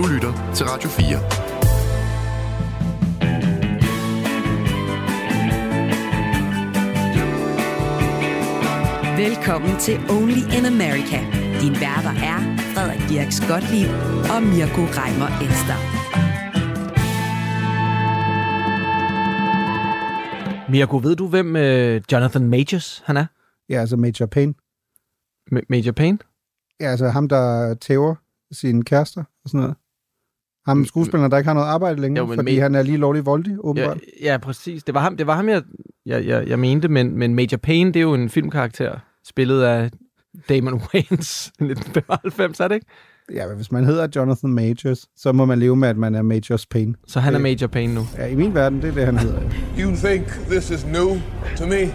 Du lytter til Radio 4. Velkommen til Only in America. Din værter er Frederik Dirk Skotlib og Mirko Reimer Elster. Mirko, ved du, hvem uh, Jonathan Majors han er? Ja, altså Major Payne. Ma- Major Payne? Ja, altså ham, der tæver sine kærester og sådan noget. Ham skuespilleren, der ikke har noget arbejde længere, jo, fordi ma- han er lige lovlig voldig, åbenbart. Ja, ja, præcis. Det var ham, det var ham jeg, jeg, jeg, jeg mente, men, men Major Payne, det er jo en filmkarakter, spillet af Damon Wayans 1995, er det ikke? Ja, men hvis man hedder Jonathan Majors, så må man leve med, at man er Majors Payne. Så han er Major Payne nu? Ja, i min verden, det er det, han hedder. You think this is new to me?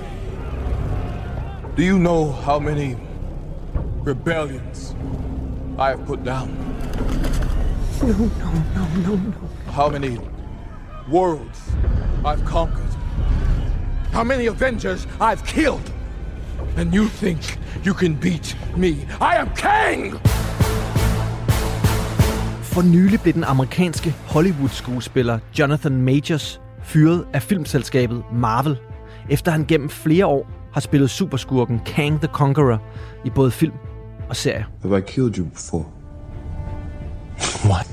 Do you know how many rebellions I have put down? No, no, no, no, no. How many worlds I've conquered? How many Avengers I've killed? And you think you can beat me? I am king! For nylig blev den amerikanske Hollywood-skuespiller Jonathan Majors fyret af filmselskabet Marvel, efter han gennem flere år har spillet superskurken Kang the Conqueror i både film og serie. Have I killed you before? What?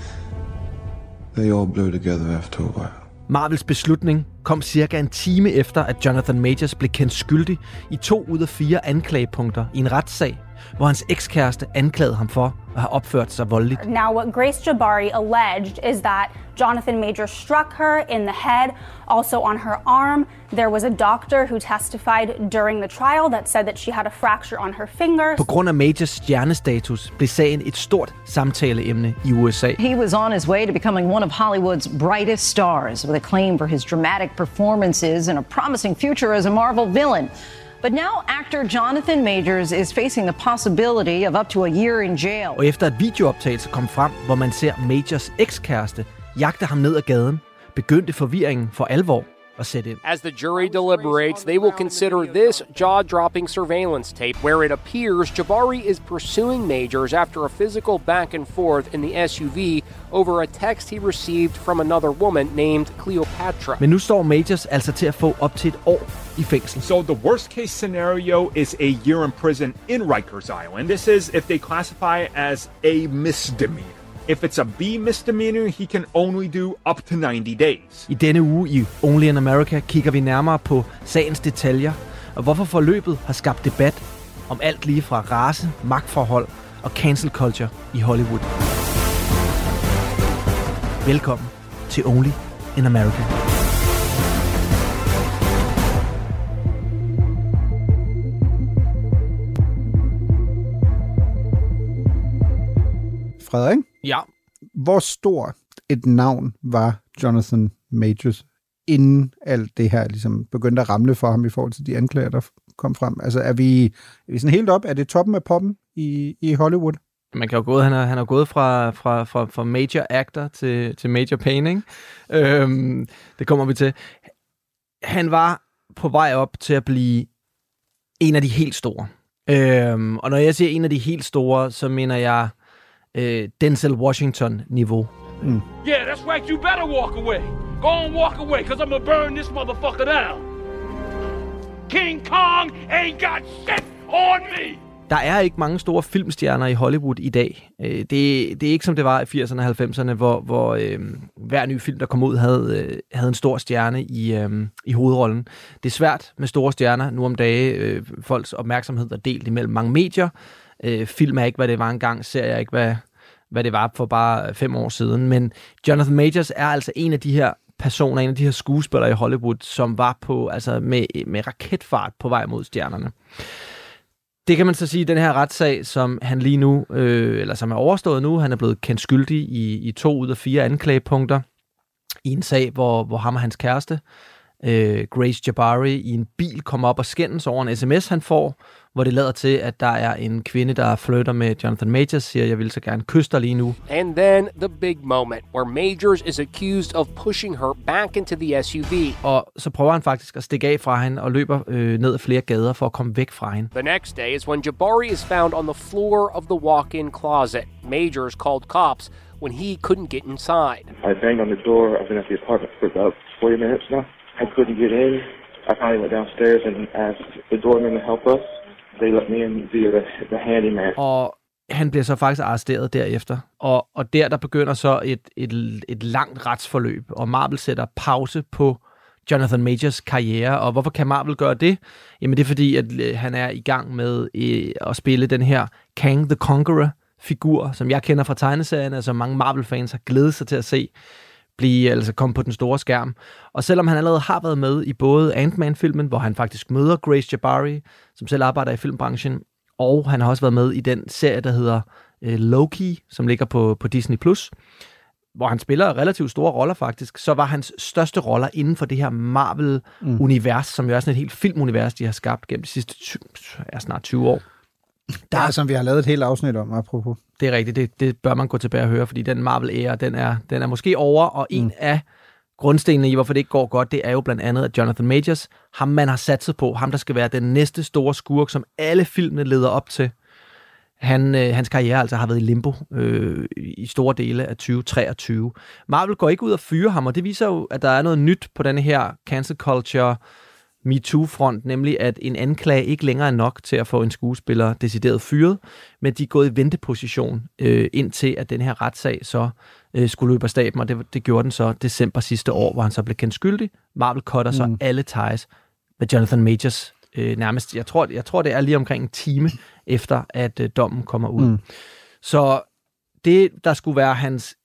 They all blur together after a while. Marvels beslutning kom cirka en time efter, at Jonathan Majors blev kendt skyldig i to ud af fire anklagepunkter i en retssag, hvor hans ekskæreste anklagede ham for at have opført sig voldeligt. Now, what Grace Jabari alleged is that Jonathan Major struck her in the head, also on her arm. There was a doctor who testified during the trial that said that she had a fracture on her finger. På grund af Majors stjernestatus blev sagen et stort samtaleemne i USA. He was on his way to becoming one of Hollywood's brightest stars with acclaim for his dramatic performances and a promising future as a Marvel villain. But now actor Jonathan Majors is facing the possibility of up to a year in jail. Og efter at videooptagelse kom frem, hvor man ser Majors ekskæreste jagte ham ned ad gaden, begyndte forvirringen for alvor at sætte ind. As the jury deliberates, they will consider this jaw-dropping surveillance tape where it appears Jabari is pursuing Majors after a physical back and forth in the SUV over a text he received from another woman named Cleopatra. Men nu står Majors altså til at få op til et år i fængsel. So the worst case scenario is a year in prison in Rikers Island. This is if they classify as a misdemeanor. If it's a B misdemeanor, he can only do up to 90 days. I denne uge i Only in America kigger vi nærmere på sagens detaljer, og hvorfor forløbet har skabt debat om alt lige fra race, magtforhold og cancel culture i Hollywood. Velkommen til Only in America. Frederik? Ja. Hvor stor et navn var Jonathan Majors, inden alt det her ligesom begyndte at ramle for ham i forhold til de anklager, der kom frem? Altså er vi, er vi sådan helt op? Er det toppen af poppen i, i Hollywood? Man kan jo gå, han har, han har gået fra, fra, fra, fra major actor til, til major pain, ikke? Øhm, det kommer vi til. Han var på vej op til at blive en af de helt store. Øhm, og når jeg siger en af de helt store, så mener jeg øh, Denzel Washington-niveau. Mm. Yeah, that's right. You better walk away. Go on, walk away, because I'm going to burn this motherfucker down. King Kong ain't got shit on me. Der er ikke mange store filmstjerner i Hollywood i dag. Øh, det, det er ikke som det var i 80'erne og 90'erne, hvor, hvor øh, hver ny film, der kom ud, havde, øh, havde en stor stjerne i, øh, i hovedrollen. Det er svært med store stjerner nu om dage. Øh, folks opmærksomhed er delt imellem mange medier. Øh, film er ikke, hvad det var engang. Ser jeg ikke, hvad, hvad det var for bare fem år siden. Men Jonathan Majors er altså en af de her personer, en af de her skuespillere i Hollywood, som var på altså med, med raketfart på vej mod stjernerne. Det kan man så sige, den her retssag, som han lige nu, øh, eller som er overstået nu, han er blevet kendt skyldig i, i to ud af fire anklagepunkter i en sag, hvor, hvor ham og hans kæreste, øh, Grace Jabari, i en bil kommer op og skændes over en sms, han får, hvor det lader til, at der er en kvinde, der flytter med Jonathan Majors, siger, jeg vil så gerne kysse dig lige nu. And then the big moment, where Majors is accused of pushing her back into the SUV. Og så prøver han faktisk at stikke af fra hende og løber øh, ned ad flere gader for at komme væk fra hende. The next day is when Jabari is found on the floor of the walk-in closet. Majors called cops when he couldn't get inside. I banged on the door. I've been at the apartment for about 40 minutes now. I couldn't get in. I finally went downstairs and asked the doorman to help us. They mere via the, handyman. Og han bliver så faktisk arresteret derefter. Og, og der, der begynder så et, et, et langt retsforløb, og Marvel sætter pause på Jonathan Majors karriere. Og hvorfor kan Marvel gøre det? Jamen det er fordi, at øh, han er i gang med øh, at spille den her Kang the Conqueror figur, som jeg kender fra tegneserien, og som mange Marvel-fans har glædet sig til at se blive, altså komme på den store skærm. Og selvom han allerede har været med i både Ant-Man-filmen, hvor han faktisk møder Grace Jabari, som selv arbejder i filmbranchen, og han har også været med i den serie, der hedder øh, Loki, som ligger på, på Disney+, Plus, hvor han spiller relativt store roller faktisk, så var hans største roller inden for det her Marvel-univers, mm. som jo er sådan et helt filmunivers, de har skabt gennem de sidste ja, snart 20 år. Der er, som vi har lavet et helt afsnit om, apropos. Det er rigtigt, det, det bør man gå tilbage og høre, fordi den Marvel-æra, den er, den er måske over, og en mm. af grundstenene i, hvorfor det ikke går godt, det er jo blandt andet, at Jonathan Majors, ham man har satset på, ham der skal være den næste store skurk, som alle filmene leder op til, han, øh, hans karriere altså har været i limbo øh, i store dele af 2023. Marvel går ikke ud og fyre ham, og det viser jo, at der er noget nyt på denne her cancel culture MeToo-front, nemlig at en anklage ikke længere er nok til at få en skuespiller decideret fyret, men de er gået i venteposition øh, indtil, at den her retssag så øh, skulle løbe af staben, og det, det gjorde den så december sidste år, hvor han så blev kendt skyldig. Marvel cutter mm. så alle ties med Jonathan Majors øh, nærmest, jeg tror, jeg tror, det er lige omkring en time efter, at øh, dommen kommer ud. Mm. Så det, der skulle være hans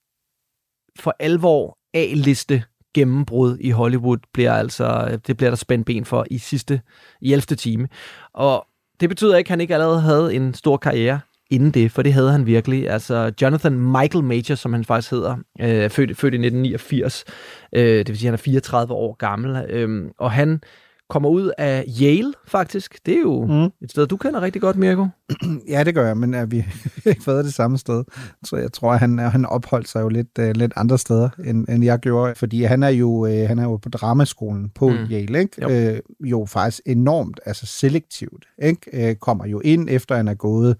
for alvor A-liste gennembrud i Hollywood, bliver altså, øh, det bliver der spændt ben for i sidste, i 11. time. Og det betyder ikke, at han ikke allerede havde en stor karriere inden det, for det havde han virkelig. Altså Jonathan Michael Major, som han faktisk hedder, øh, født, født i 1989, øh, det vil sige, at han er 34 år gammel, øh, og han kommer ud af Yale, faktisk. Det er jo mm. et sted, du kender rigtig godt, Mirko. ja, det gør jeg, men er vi ikke været det samme sted. Så jeg tror, han, han opholdt sig jo lidt, uh, lidt andre steder, end, end jeg gjorde. Fordi han er jo, uh, han er jo på dramaskolen på mm. Yale, ikke? Jo. Uh, jo faktisk enormt altså selektivt. Ikke? Uh, kommer jo ind, efter han er gået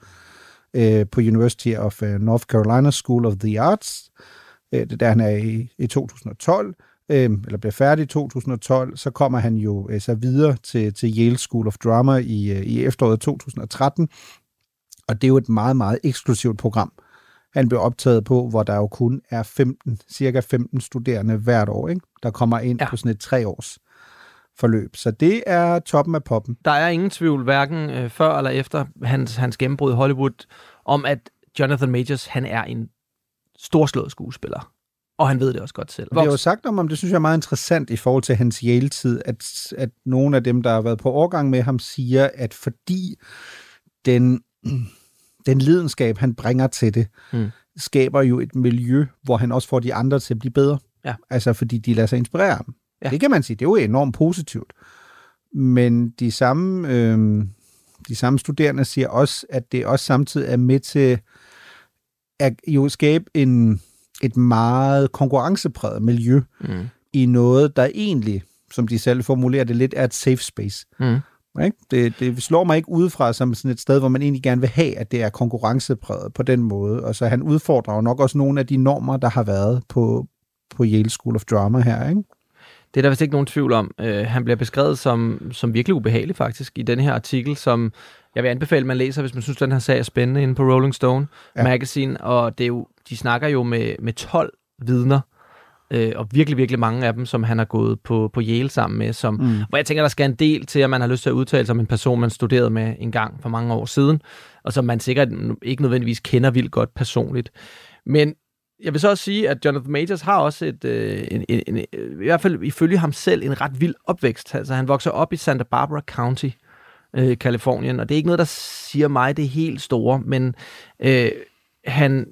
uh, på University of uh, North Carolina School of the Arts. Uh, det er der, han er i, i 2012 øh, eller bliver færdig i 2012, så kommer han jo øh, så videre til, til Yale School of Drama i, øh, i efteråret 2013, og det er jo et meget, meget eksklusivt program, han bliver optaget på, hvor der jo kun er 15, cirka 15 studerende hvert år, ikke? der kommer ind ja. på sådan et tre års forløb. Så det er toppen af poppen. Der er ingen tvivl, hverken øh, før eller efter hans, hans gennembrud i Hollywood, om at Jonathan Majors, han er en storslået skuespiller. Og han ved det også godt selv. Vi har jo sagt om ham, det synes jeg er meget interessant i forhold til hans Yale-tid, at, at nogle af dem, der har været på overgang med ham, siger, at fordi den, den lidenskab, han bringer til det, mm. skaber jo et miljø, hvor han også får de andre til at blive bedre. Ja. Altså fordi de lader sig inspirere ham. Ja. Det kan man sige, det er jo enormt positivt. Men de samme, øh, de samme studerende siger også, at det også samtidig er med til at jo skabe en et meget konkurrencepræget miljø mm. i noget, der egentlig, som de selv formulerer det lidt, er et safe space. Mm. Ikke? Det, det slår mig ikke udefra som sådan et sted, hvor man egentlig gerne vil have, at det er konkurrencepræget på den måde. Og så han udfordrer jo nok også nogle af de normer, der har været på, på Yale School of Drama her. Ikke? Det er der vist ikke nogen tvivl om. Uh, han bliver beskrevet som, som virkelig ubehagelig faktisk i den her artikel, som jeg vil anbefale, at man læser, hvis man synes, den her sag er spændende inde på Rolling Stone ja. Magazine. Og det er jo, de snakker jo med, med 12 vidner, øh, og virkelig, virkelig mange af dem, som han har gået på, på Yale sammen med, som, mm. hvor jeg tænker, der skal en del til, at man har lyst til at udtale sig om en person, man studerede med en gang for mange år siden, og som man sikkert ikke nødvendigvis kender vildt godt personligt. Men jeg vil så også sige, at Jonathan Majors har også et, øh, en, en, en, i hvert fald ifølge ham selv, en ret vild opvækst. Altså han vokser op i Santa Barbara County, øh, Kalifornien, og det er ikke noget, der siger mig det helt store, men øh, han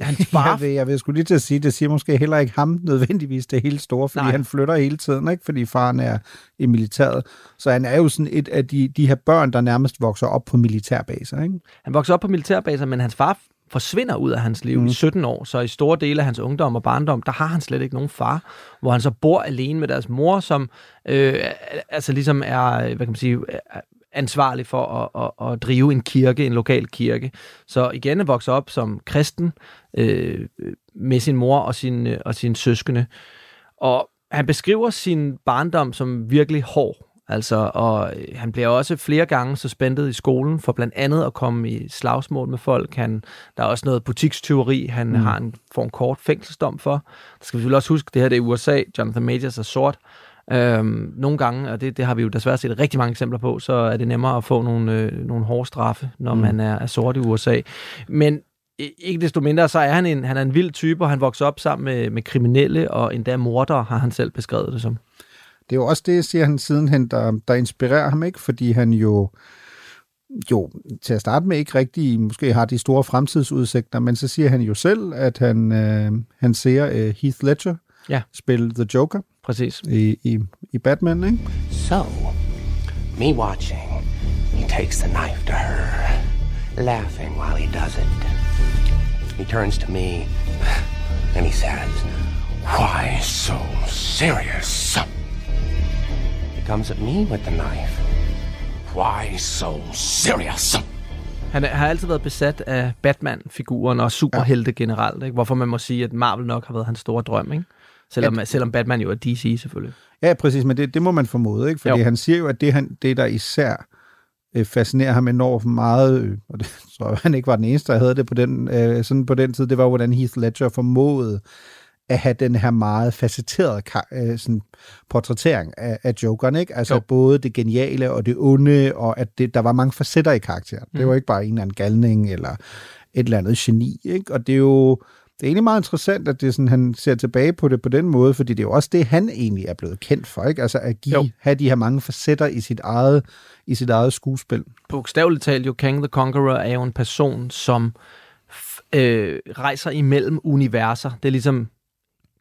Hans far... Jeg vil, jeg vil skulle lige til at sige, det siger måske heller ikke ham nødvendigvis det helt store, fordi. Nej. han flytter hele tiden, ikke? fordi faren er i militæret. Så han er jo sådan et af de, de her børn, der nærmest vokser op på militærbaser. Ikke? Han vokser op på militærbaser, men hans far forsvinder ud af hans liv mm. i 17 år, så i store dele af hans ungdom og barndom, der har han slet ikke nogen far, hvor han så bor alene med deres mor, som øh, altså ligesom er, hvad kan man sige, er ansvarlig for at, at, at drive en kirke, en lokal kirke. Så igen at vokse op som kristen øh, med sin mor og sin, og sin søskende. Og han beskriver sin barndom som virkelig hård. Altså, og øh, han bliver også flere gange suspendet i skolen for blandt andet at komme i slagsmål med folk. Han, der er også noget butikstyveri, han mm. har en, får en kort fængselsdom for. Der skal vi selvfølgelig også huske, det her det er USA. Jonathan Majors er sort. Øhm, nogle gange, og det, det har vi jo desværre set rigtig mange eksempler på, så er det nemmere at få nogle, øh, nogle hårde straffe, når mm. man er, er sort i USA. Men ikke desto mindre, så er han en, han er en vild type, og han vokser op sammen med, med kriminelle, og endda mordere, har han selv beskrevet det som. Det er jo også det, siger han sidenhen, der, der inspirerer ham, ikke? fordi han jo jo til at starte med ikke rigtig måske har de store fremtidsudsigter, men så siger han jo selv, at han, øh, han ser øh, Heath Ledger Ja. spille The Joker Præcis. i, i, i Batman, ikke? So, me watching, he takes the knife to her, laughing while he does it. He turns to me and he says, Why so serious? Comes at me with the knife. Why so serious? Han er- har altid været besat af Batman-figuren og superhelte generelt, ikke? hvorfor man må sige, at Marvel nok har været hans store drøm, ikke? Selvom, selvom Batman jo er DC selvfølgelig. Ja, præcis, men det, det må man formode, ikke? Fordi Jo. han siger jo, at det, han, det der især øh, fascinerer ham enormt meget, øh, og det tror jeg, han ikke var den eneste, der havde det på den, øh, sådan på den tid, det var, hvordan Heath Ledger formåede at have den her meget facetterede øh, sådan, portrættering af, af Jokeren, ikke? Altså Jo. både det geniale og det onde, og at det, der var mange facetter i karakteren. Mm. Det var ikke bare en eller anden galning eller et eller andet geni, ikke? Og det er jo det er egentlig meget interessant, at det sådan, han ser tilbage på det på den måde, fordi det er jo også det, han egentlig er blevet kendt for, ikke? Altså at give, Jo. have de her mange facetter i sit eget, i sit eget skuespil. Bogstaveligt talt jo, Kang the Conqueror er jo en person, som øh, rejser imellem universer. Det er ligesom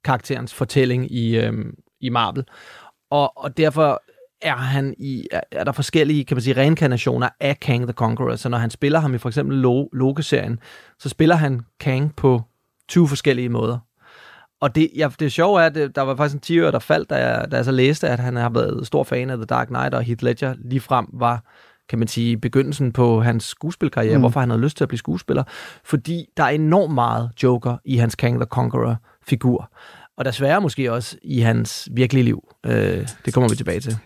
karakterens fortælling i, øh, i Marvel. Og, og derfor er han i, er, er der forskellige, kan man sige, reinkarnationer af Kang the Conqueror. Så når han spiller ham i for eksempel Lo- Loke-serien, så spiller han Kang på 20 forskellige måder. Og det, ja, det sjove er, at det, der var faktisk en 10 der faldt, da jeg, da jeg så læste, at han har været stor fan af The Dark Knight, og Heath Ledger ligefrem var, kan man sige, begyndelsen på hans skuespilkarriere, mm. Hvorfor han havde lyst til at blive skuespiller. Fordi der er enormt meget Joker i hans Kang the Conqueror-figur. Og desværre måske også i hans virkelige liv. Øh, det kommer vi tilbage til.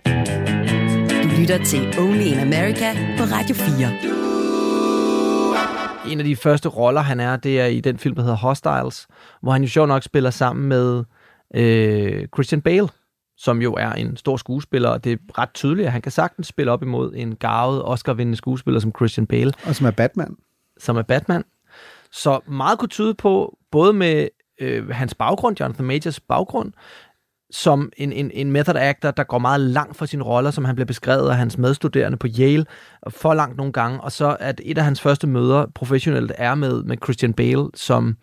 Du lytter til Only in America på Radio 4. En af de første roller, han er, det er i den film, der hedder Hostiles, hvor han jo sjovt nok spiller sammen med øh, Christian Bale, som jo er en stor skuespiller, og det er ret tydeligt, at han kan sagtens spille op imod en garvet, Oscar-vindende skuespiller som Christian Bale, Og som er Batman. som er Batman. Så meget kunne tyde på, både med øh, hans baggrund, Jonathan Majors baggrund, som en, en, en method actor, der går meget langt for sine roller, som han blev beskrevet af hans medstuderende på Yale, for langt nogle gange, og så at et af hans første møder professionelt er med, med Christian Bale, som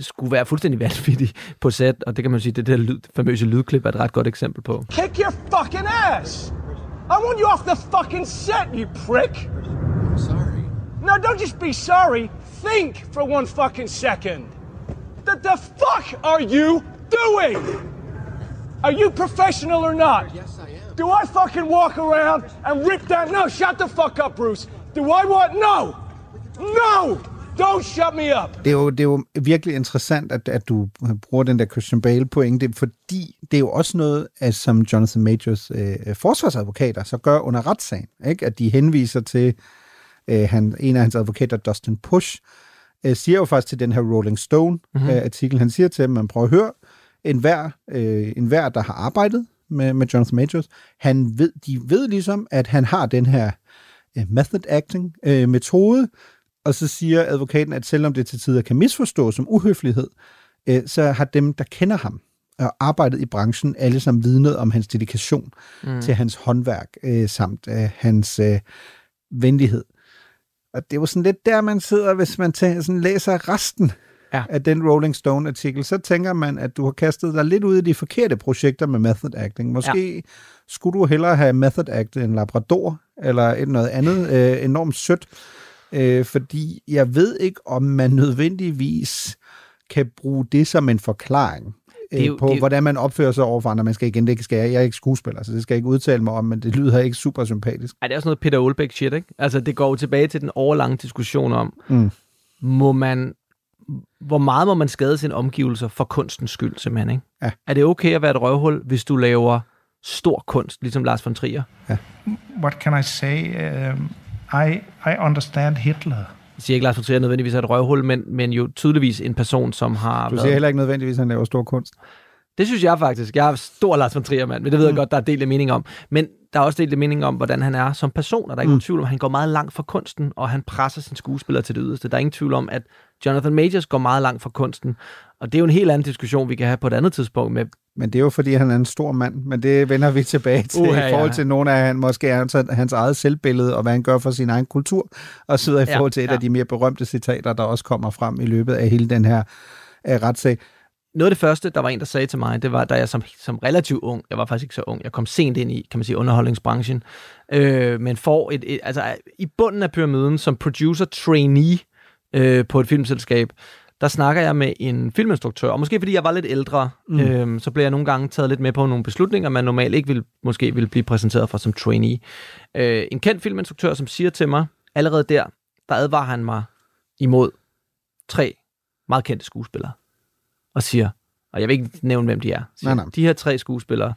skulle være fuldstændig vanvittig på set, og det kan man sige, det der lyd, famøse lydklip er et ret godt eksempel på. Kick your fucking ass! I want you off the fucking set, you prick! I'm sorry. No, don't just be sorry. Think for one fucking second. The, the fuck are you doing? Are you professional or not? Yes, I am. Do I fucking walk around and rip that? No, shut the fuck up, Bruce. Do I want? No! No! Don't shut me up! Det er jo, det er jo virkelig interessant, at, at du bruger den der Christian Bale pointe, fordi det er jo også noget, at, som Jonathan Majors øh, forsvarsadvokater så gør under retssagen, ikke? at de henviser til øh, han, en af hans advokater, Dustin Push, øh, siger jo faktisk til den her Rolling Stone-artikel, øh, artikel, han siger til dem, man prøver at høre, en hver, øh, en hver, der har arbejdet med, med Jonathan Majors, han ved, de ved ligesom, at han har den her øh, method acting øh, metode, og så siger advokaten, at selvom det til tider kan misforstås som uhøflighed, øh, så har dem, der kender ham og arbejdet i branchen, alle sammen vidnet om hans dedikation mm. til hans håndværk, øh, samt øh, hans øh, venlighed. Og det er jo sådan lidt der, man sidder, hvis man tager, sådan læser resten Ja. af den Rolling Stone-artikel, så tænker man, at du har kastet dig lidt ud i de forkerte projekter med method acting. Måske ja. skulle du hellere have method acted en labrador, eller et noget andet øh, enormt sødt, øh, fordi jeg ved ikke, om man nødvendigvis kan bruge det som en forklaring Det jo- på, det hvordan man opfører sig overfor andre. Man skal igen, det skal jeg, jeg er ikke skuespiller, så det skal jeg ikke udtale mig om, men det lyder ikke super sympatisk. Ej, det er også noget Peter Olbæk shit, ikke? Altså, det går jo tilbage til den overlange diskussion om, Mm. må man, hvor meget må man skade sine omgivelser for kunstens skyld, simpelthen, ikke? Ja. Er det okay at være et røvhul, hvis du laver stor kunst, ligesom Lars von Trier? what can I say? Um, I I understand Hitler. Siger ikke, Lars von Trier nødvendigvis er et røvhul, men, men jo tydeligvis en person, som har Du været... siger heller ikke nødvendigvis, at han laver stor kunst. Det synes jeg faktisk. Jeg er stor Lars von Trier-mand, men det ved jeg Mm. godt, der er delt af mening om. Men der er også delt af mening om, hvordan han er som person, og der er ikke Mm. tvivl om, at han går meget langt for kunsten, og han presser sin skuespiller til det yderste. Der er ingen tvivl om, at Jonathan Majors går meget langt for kunsten, og det er jo en helt anden diskussion, vi kan have på et andet tidspunkt med, Men det er jo fordi, han er en stor mand, men det vender vi tilbage til Uha, i forhold ja. til nogle af han, måske hans, hans eget selvbillede, og hvad han gør for sin egen kultur, og så videre i Ja, forhold til et ja. af de mere berømte citater, der også kommer frem i løbet af hele den her uh, retssag. Noget af det første, der var en, der sagde til mig, det var, da jeg som, som relativt ung, jeg var faktisk ikke så ung, jeg kom sent ind i, kan man sige, underholdningsbranchen, øh, men får et, et, altså i bunden af pyramiden, som producer trainee øh, på et filmselskab, der snakker jeg med en filminstruktør, og måske fordi jeg var lidt ældre, Mm. øh, så blev jeg nogle gange taget lidt med på nogle beslutninger, man normalt ikke vil, måske ville blive præsenteret for som trainee. Øh, en kendt filminstruktør, som siger til mig, allerede der, der advarer han mig imod tre meget kendte skuespillere, og siger, og jeg vil ikke nævne, hvem de er, siger, Nej, nej. de her tre skuespillere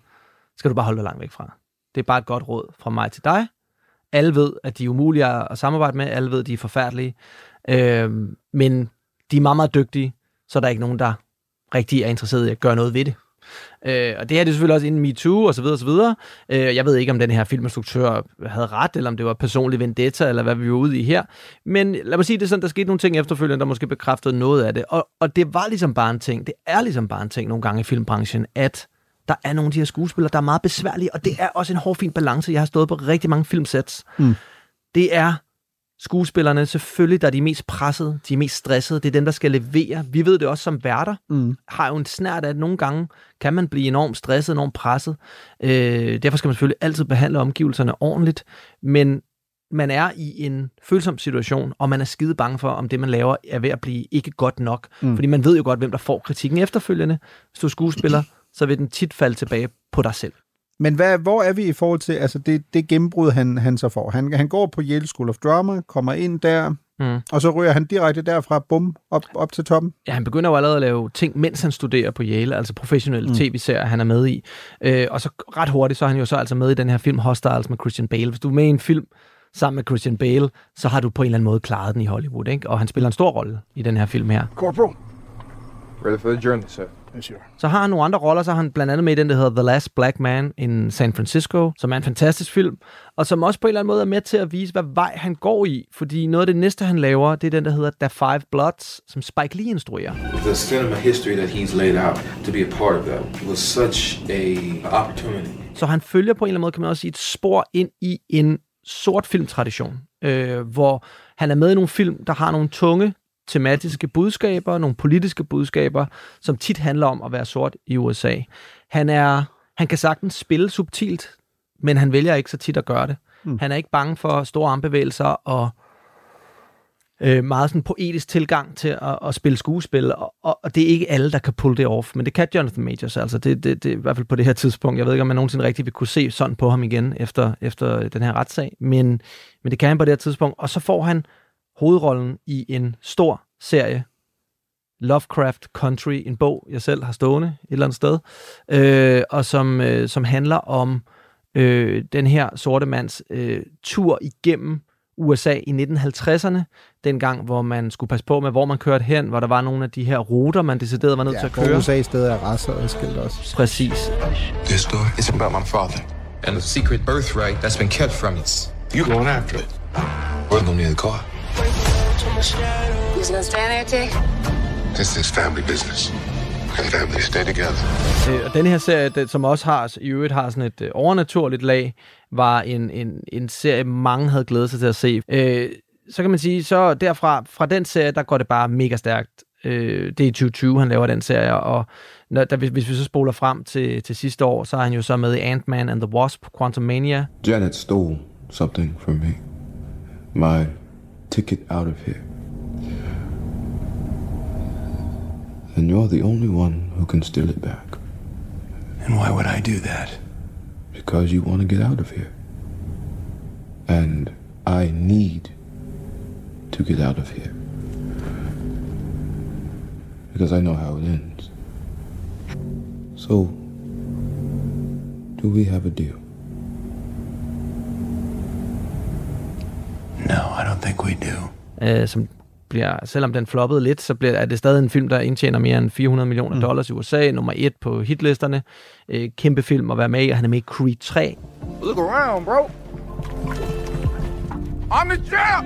skal du bare holde dig langt væk fra. Det er bare et godt råd fra mig til dig. Alle ved, at de er umulige at samarbejde med. Alle ved, at de er forfærdelige. Øhm, men de er meget, meget dygtige, så der er ikke nogen, der rigtig er interesseret i at gøre noget ved det. Øh, og det her det er selvfølgelig også inden MeToo og så videre og så videre. Øh, jeg ved ikke, om den her filminstruktør havde ret, eller om det var personlig vendetta, eller hvad vi var ude i her. Men lad mig sige det er sådan, der skete nogle ting efterfølgende, der måske bekræftede noget af det. Og, og det var ligesom bare en ting, det er ligesom bare en ting nogle gange i filmbranchen, at der er nogle af de her skuespillere, der er meget besværlige, og det er også en hård, fin balance. Jeg har stået på rigtig mange filmsets. Mm. Det er skuespillerne selvfølgelig, der er de mest pressede, de er mest stressede. Det er dem, der skal levere. Vi ved det også som værter. Mm. Har jo en snært af, at nogle gange kan man blive enormt stresset, enormt presset. Øh, derfor skal man selvfølgelig altid behandle omgivelserne ordentligt. Men man er i en følsom situation, og man er skide bange for, om det, man laver, er ved at blive ikke godt nok. Mm. Fordi man ved jo godt, hvem der får kritikken efterfølgende. Hvis du er skuespiller, så vil den tit falde tilbage på dig selv. Men hvad, hvor er vi i forhold til altså det, det gennembrud, han, han så får? Han, han går på Yale School of Drama, kommer ind der, Mm. og så ryger han direkte derfra, bum, op, op til toppen. Ja, han begynder jo allerede at lave ting, mens han studerer på Yale, altså professionelle Mm. tv-serier, han er med i. Øh, og så ret hurtigt, så er han jo så altså med i den her film Hostiles med Christian Bale. Hvis du er med i en film sammen med Christian Bale, så har du på en eller anden måde klaret den i Hollywood, ikke? Og han spiller en stor rolle i den her film her. Corporal. Ready for the journey, sir. Så har han nogle andre roller, så har han blandt andet med i den, der hedder The Last Black Man in San Francisco, som er en fantastisk film, og som også på en eller anden måde er med til at vise, hvad vej han går i. Fordi noget af det næste, han laver, det er den, der hedder The Five Bloods, som Spike Lee instruerer. The cinema history that he's laid out to be a part of that was such a opportunity. Så han følger på en eller anden måde, kan man også sige, et spor ind i en sort filmtradition, øh, hvor han er med i nogle film, der har nogle tunge tematiske budskaber, nogle politiske budskaber, som tit handler om at være sort i USA. Han er, han kan sagtens spille subtilt, men han vælger ikke så tit at gøre det. Mm. Han er ikke bange for store armbevægelser og øh, meget sådan poetisk tilgang til at, at spille skuespil, og, og, det er ikke alle, der kan pulle det off, men det kan Jonathan Majors, altså det, det, det er i hvert fald på det her tidspunkt. Jeg ved ikke, om man nogensinde rigtig vil kunne se sådan på ham igen efter, efter den her retssag, men, men det kan han på det her tidspunkt, og så får han hovedrollen i en stor serie, Lovecraft Country, en bog, jeg selv har stående et eller andet sted, øh, og som, øh, som handler om øh, den her sorte mands øh, tur igennem USA i 1950'erne, dengang, hvor man skulle passe på med, hvor man kørte hen, hvor der var nogle af de her ruter, man decideret var nødt til at køre. USA i stedet er raser adskilt også. Præcis. This story is about my father and the secret birthright that's been kept from us. You going after it? We're gonna need a car. He's gonna stand there, Jake? This is family business. And families stay together. Øh, og den her serie, den, som også har, i øvrigt har sådan et øh, overnaturligt lag, var en, en, en serie, mange havde glædet sig til at se. Øh, så kan man sige, så derfra, fra den serie, der går det bare mega stærkt Øh, det er i 2020, han laver den serie, og når, der, hvis, hvis vi så spoler frem til, til sidste år, så er han jo så med i Ant-Man and the Wasp, Quantum Mania. Janet stole something from me. My ticket out of here. And you're the only one who can steal it back. And why would I do that? Because you want to get out of here. And I need to get out of here. Because I know how it ends. So, do we have a deal? No, I don't think we do. Eh, som bliver, selvom den floppede lidt, så bliver, er det stadig en film, der indtjener mere end 400 millioner Mm. dollars i USA, nummer et på hitlisterne. Øh, kæmpe film at være med i, og han er med i Creed 3. Look around, bro. I'm the champ!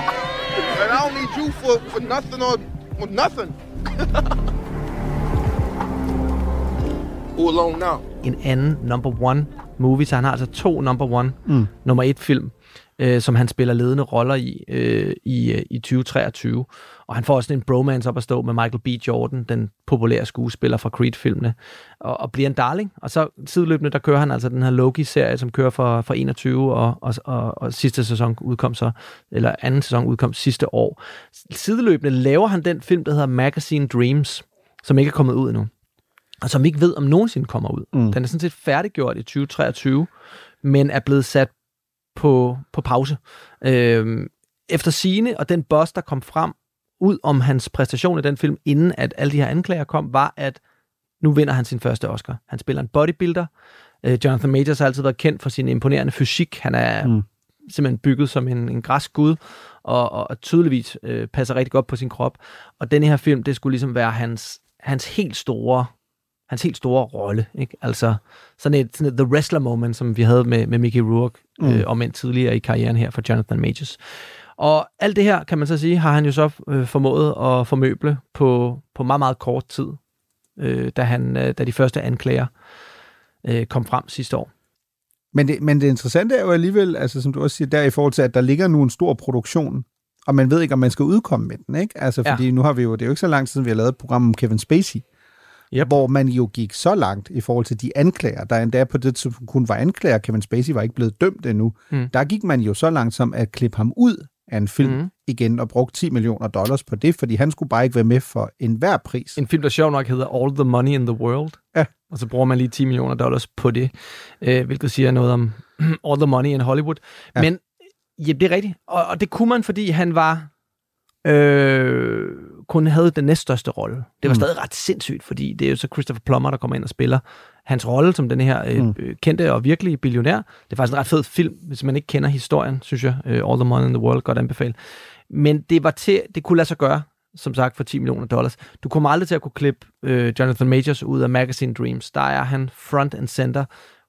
and I don't need you for, for nothing or, or nothing. Who alone now? En anden number one movie, så han har altså to number one Mm. nummer et film, øh, som han spiller ledende roller i øh, i, øh, i 2023. Og han får også en bromance op at stå med Michael B. Jordan, den populære skuespiller fra Creed-filmene, og, og bliver en darling. Og så sideløbende, der kører han altså den her Loki-serie, som kører fra, fra 21, og, og, og, og sidste sæson udkom så, eller anden sæson udkom sidste år. Sideløbende laver han den film, der hedder Magazine Dreams, som ikke er kommet ud endnu og som vi ikke ved, om nogensinde kommer ud. Mm. Den er sådan set færdiggjort i 2023, men er blevet sat på, på pause. Øhm, efter sine og den boss, der kom frem ud om hans præstation i den film, inden at alle de her anklager kom, var, at nu vinder han sin første Oscar. Han spiller en bodybuilder. Øh, Jonathan Majors har altid været kendt for sin imponerende fysik. Han er mm. simpelthen bygget som en, en græsk gud, og, og, og tydeligvis øh, passer rigtig godt på sin krop. Og den her film, det skulle ligesom være hans, hans helt store hans helt store rolle. Ikke? Altså sådan et, sådan et The Wrestler moment, som vi havde med, med Mickey Rourke, mm. øh, om end tidligere i karrieren her for Jonathan Majors. Og alt det her, kan man så sige, har han jo så øh, formået at formøble på, på meget, meget kort tid, øh, da, han, øh, da de første anklager øh, kom frem sidste år. Men det, men det interessante er jo alligevel, altså som du også siger, der i forhold til, at der ligger nu en stor produktion, og man ved ikke, om man skal udkomme med den, ikke? Altså, fordi ja. nu har vi jo, det er jo ikke så lang tid siden, vi har lavet et program om Kevin Spacey, yep. hvor man jo gik så langt i forhold til de anklager, der endda på det tidspunkt kun var anklager, Kevin Spacey var ikke blevet dømt endnu, Mm. der gik man jo så langt som at klippe ham ud af en film mm. igen, og brugte 10 millioner dollars på det, fordi han skulle bare ikke være med for enhver pris. En film, der sjov nok hedder All the Money in the World. Ja. Og så bruger man lige 10 millioner dollars på det, øh, hvilket siger noget om All the Money in Hollywood. Ja. Men ja, det er rigtigt. Og, og det kunne man, fordi han var øh, kun havde den næststørste rolle. Det var Mm. stadig ret sindssygt, fordi det er jo så Christopher Plummer, der kommer ind og spiller hans rolle som den her øh, Mm. øh, kendte og virkelige billionær. Det er faktisk en ret fed film, hvis man ikke kender historien, synes jeg. Øh, All the Money in the World, godt anbefale. Men det var til, det kunne lade sig gøre, som sagt, for 10 millioner dollars. Du kommer aldrig til at kunne klippe øh, Jonathan Majors ud af Magazine Dreams. Der er han front and center,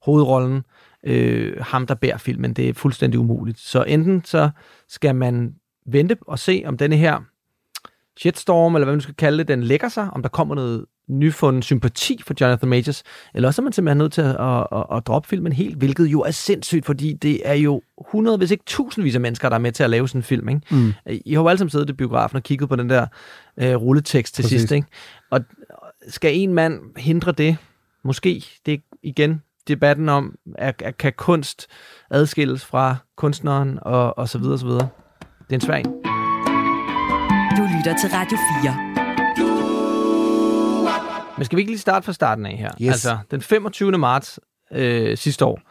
hovedrollen, øh, ham der bærer filmen. Det er fuldstændig umuligt. Så enten så skal man vente og se, om denne her shitstorm, eller hvad man skal kalde det, den lægger sig, om der kommer noget nyfundet sympati for Jonathan Majors, eller også er man simpelthen nødt til at, at, at, at droppe filmen helt, hvilket jo er sindssygt, fordi det er jo 100, hvis ikke tusindvis af mennesker, der er med til at lave sådan en film. Ikke? Mm. I har jo alle sammen siddet i biografen og kigget på den der øh, rulletekst til Præcis. sidst. Ikke? Og skal en mand hindre det? Måske. Det er igen debatten om, at, at kan kunst adskilles fra kunstneren og, og så videre, og så videre. Det er en svær en. Du lytter til Radio 4. Men skal vi ikke lige starte fra starten af her? Yes. Altså, den 25. marts øh, sidste år,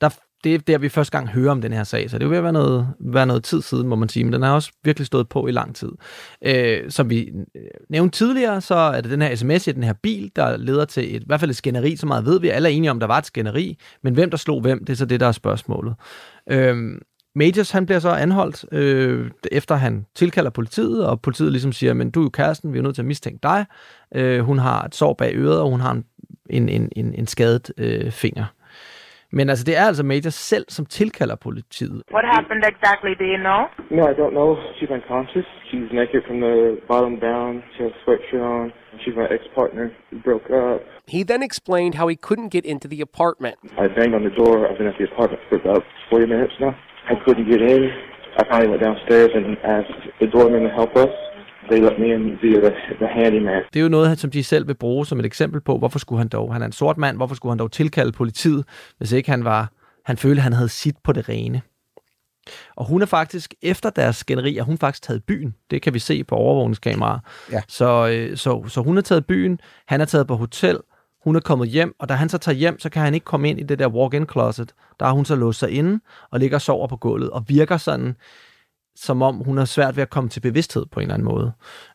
der, det er der, vi første gang hører om den her sag, så det er jo ved at være noget, være noget tid siden, må man sige, men den har også virkelig stået på i lang tid. Øh, som vi øh, nævnte tidligere, så er det den her sms i den her bil, der leder til et, i hvert fald et skænderi, så meget ved vi. Alle er enige om, der var et skænderi, men hvem der slog hvem, det er så det, der er spørgsmålet. Øh, Majors, han bliver så anholdt, øh, efter han tilkalder politiet, og politiet ligesom siger, men du er jo kæresten, vi er nødt til at mistænke dig. Øh, hun har et sår bag øret, og hun har en, en, en, en, en skadet øh, finger. Men altså, det er altså Majors selv, som tilkalder politiet. What happened exactly? Do you know? No, I don't know. She's unconscious. She's naked from the bottom down. She has a sweatshirt on. She's my ex-partner. We broke up. He then explained how he couldn't get into the apartment. I banged on the door. I've been at the apartment for about 40 minutes now. I couldn't get in. I finally went downstairs and asked the doorman to help us. they let me in via the, the handyman. Det er jo noget, som de selv vil bruge som et eksempel på, hvorfor skulle han dog, han er en sort mand, hvorfor skulle han dog tilkalde politiet, hvis ikke han var, han følte, han havde sit på det rene. Og hun er faktisk, efter deres skænderi, er hun faktisk taget byen. Det kan vi se på overvågningskameraer. Ja. Så, øh, så, så hun er taget byen, han er taget på hotel, hun er kommet hjem, og da han så tager hjem, så kan han ikke komme ind i det der walk-in closet. Der har hun så låst sig inde og ligger og sover på gulvet, og virker sådan, som om hun har svært ved at komme til bevidsthed på en eller anden måde.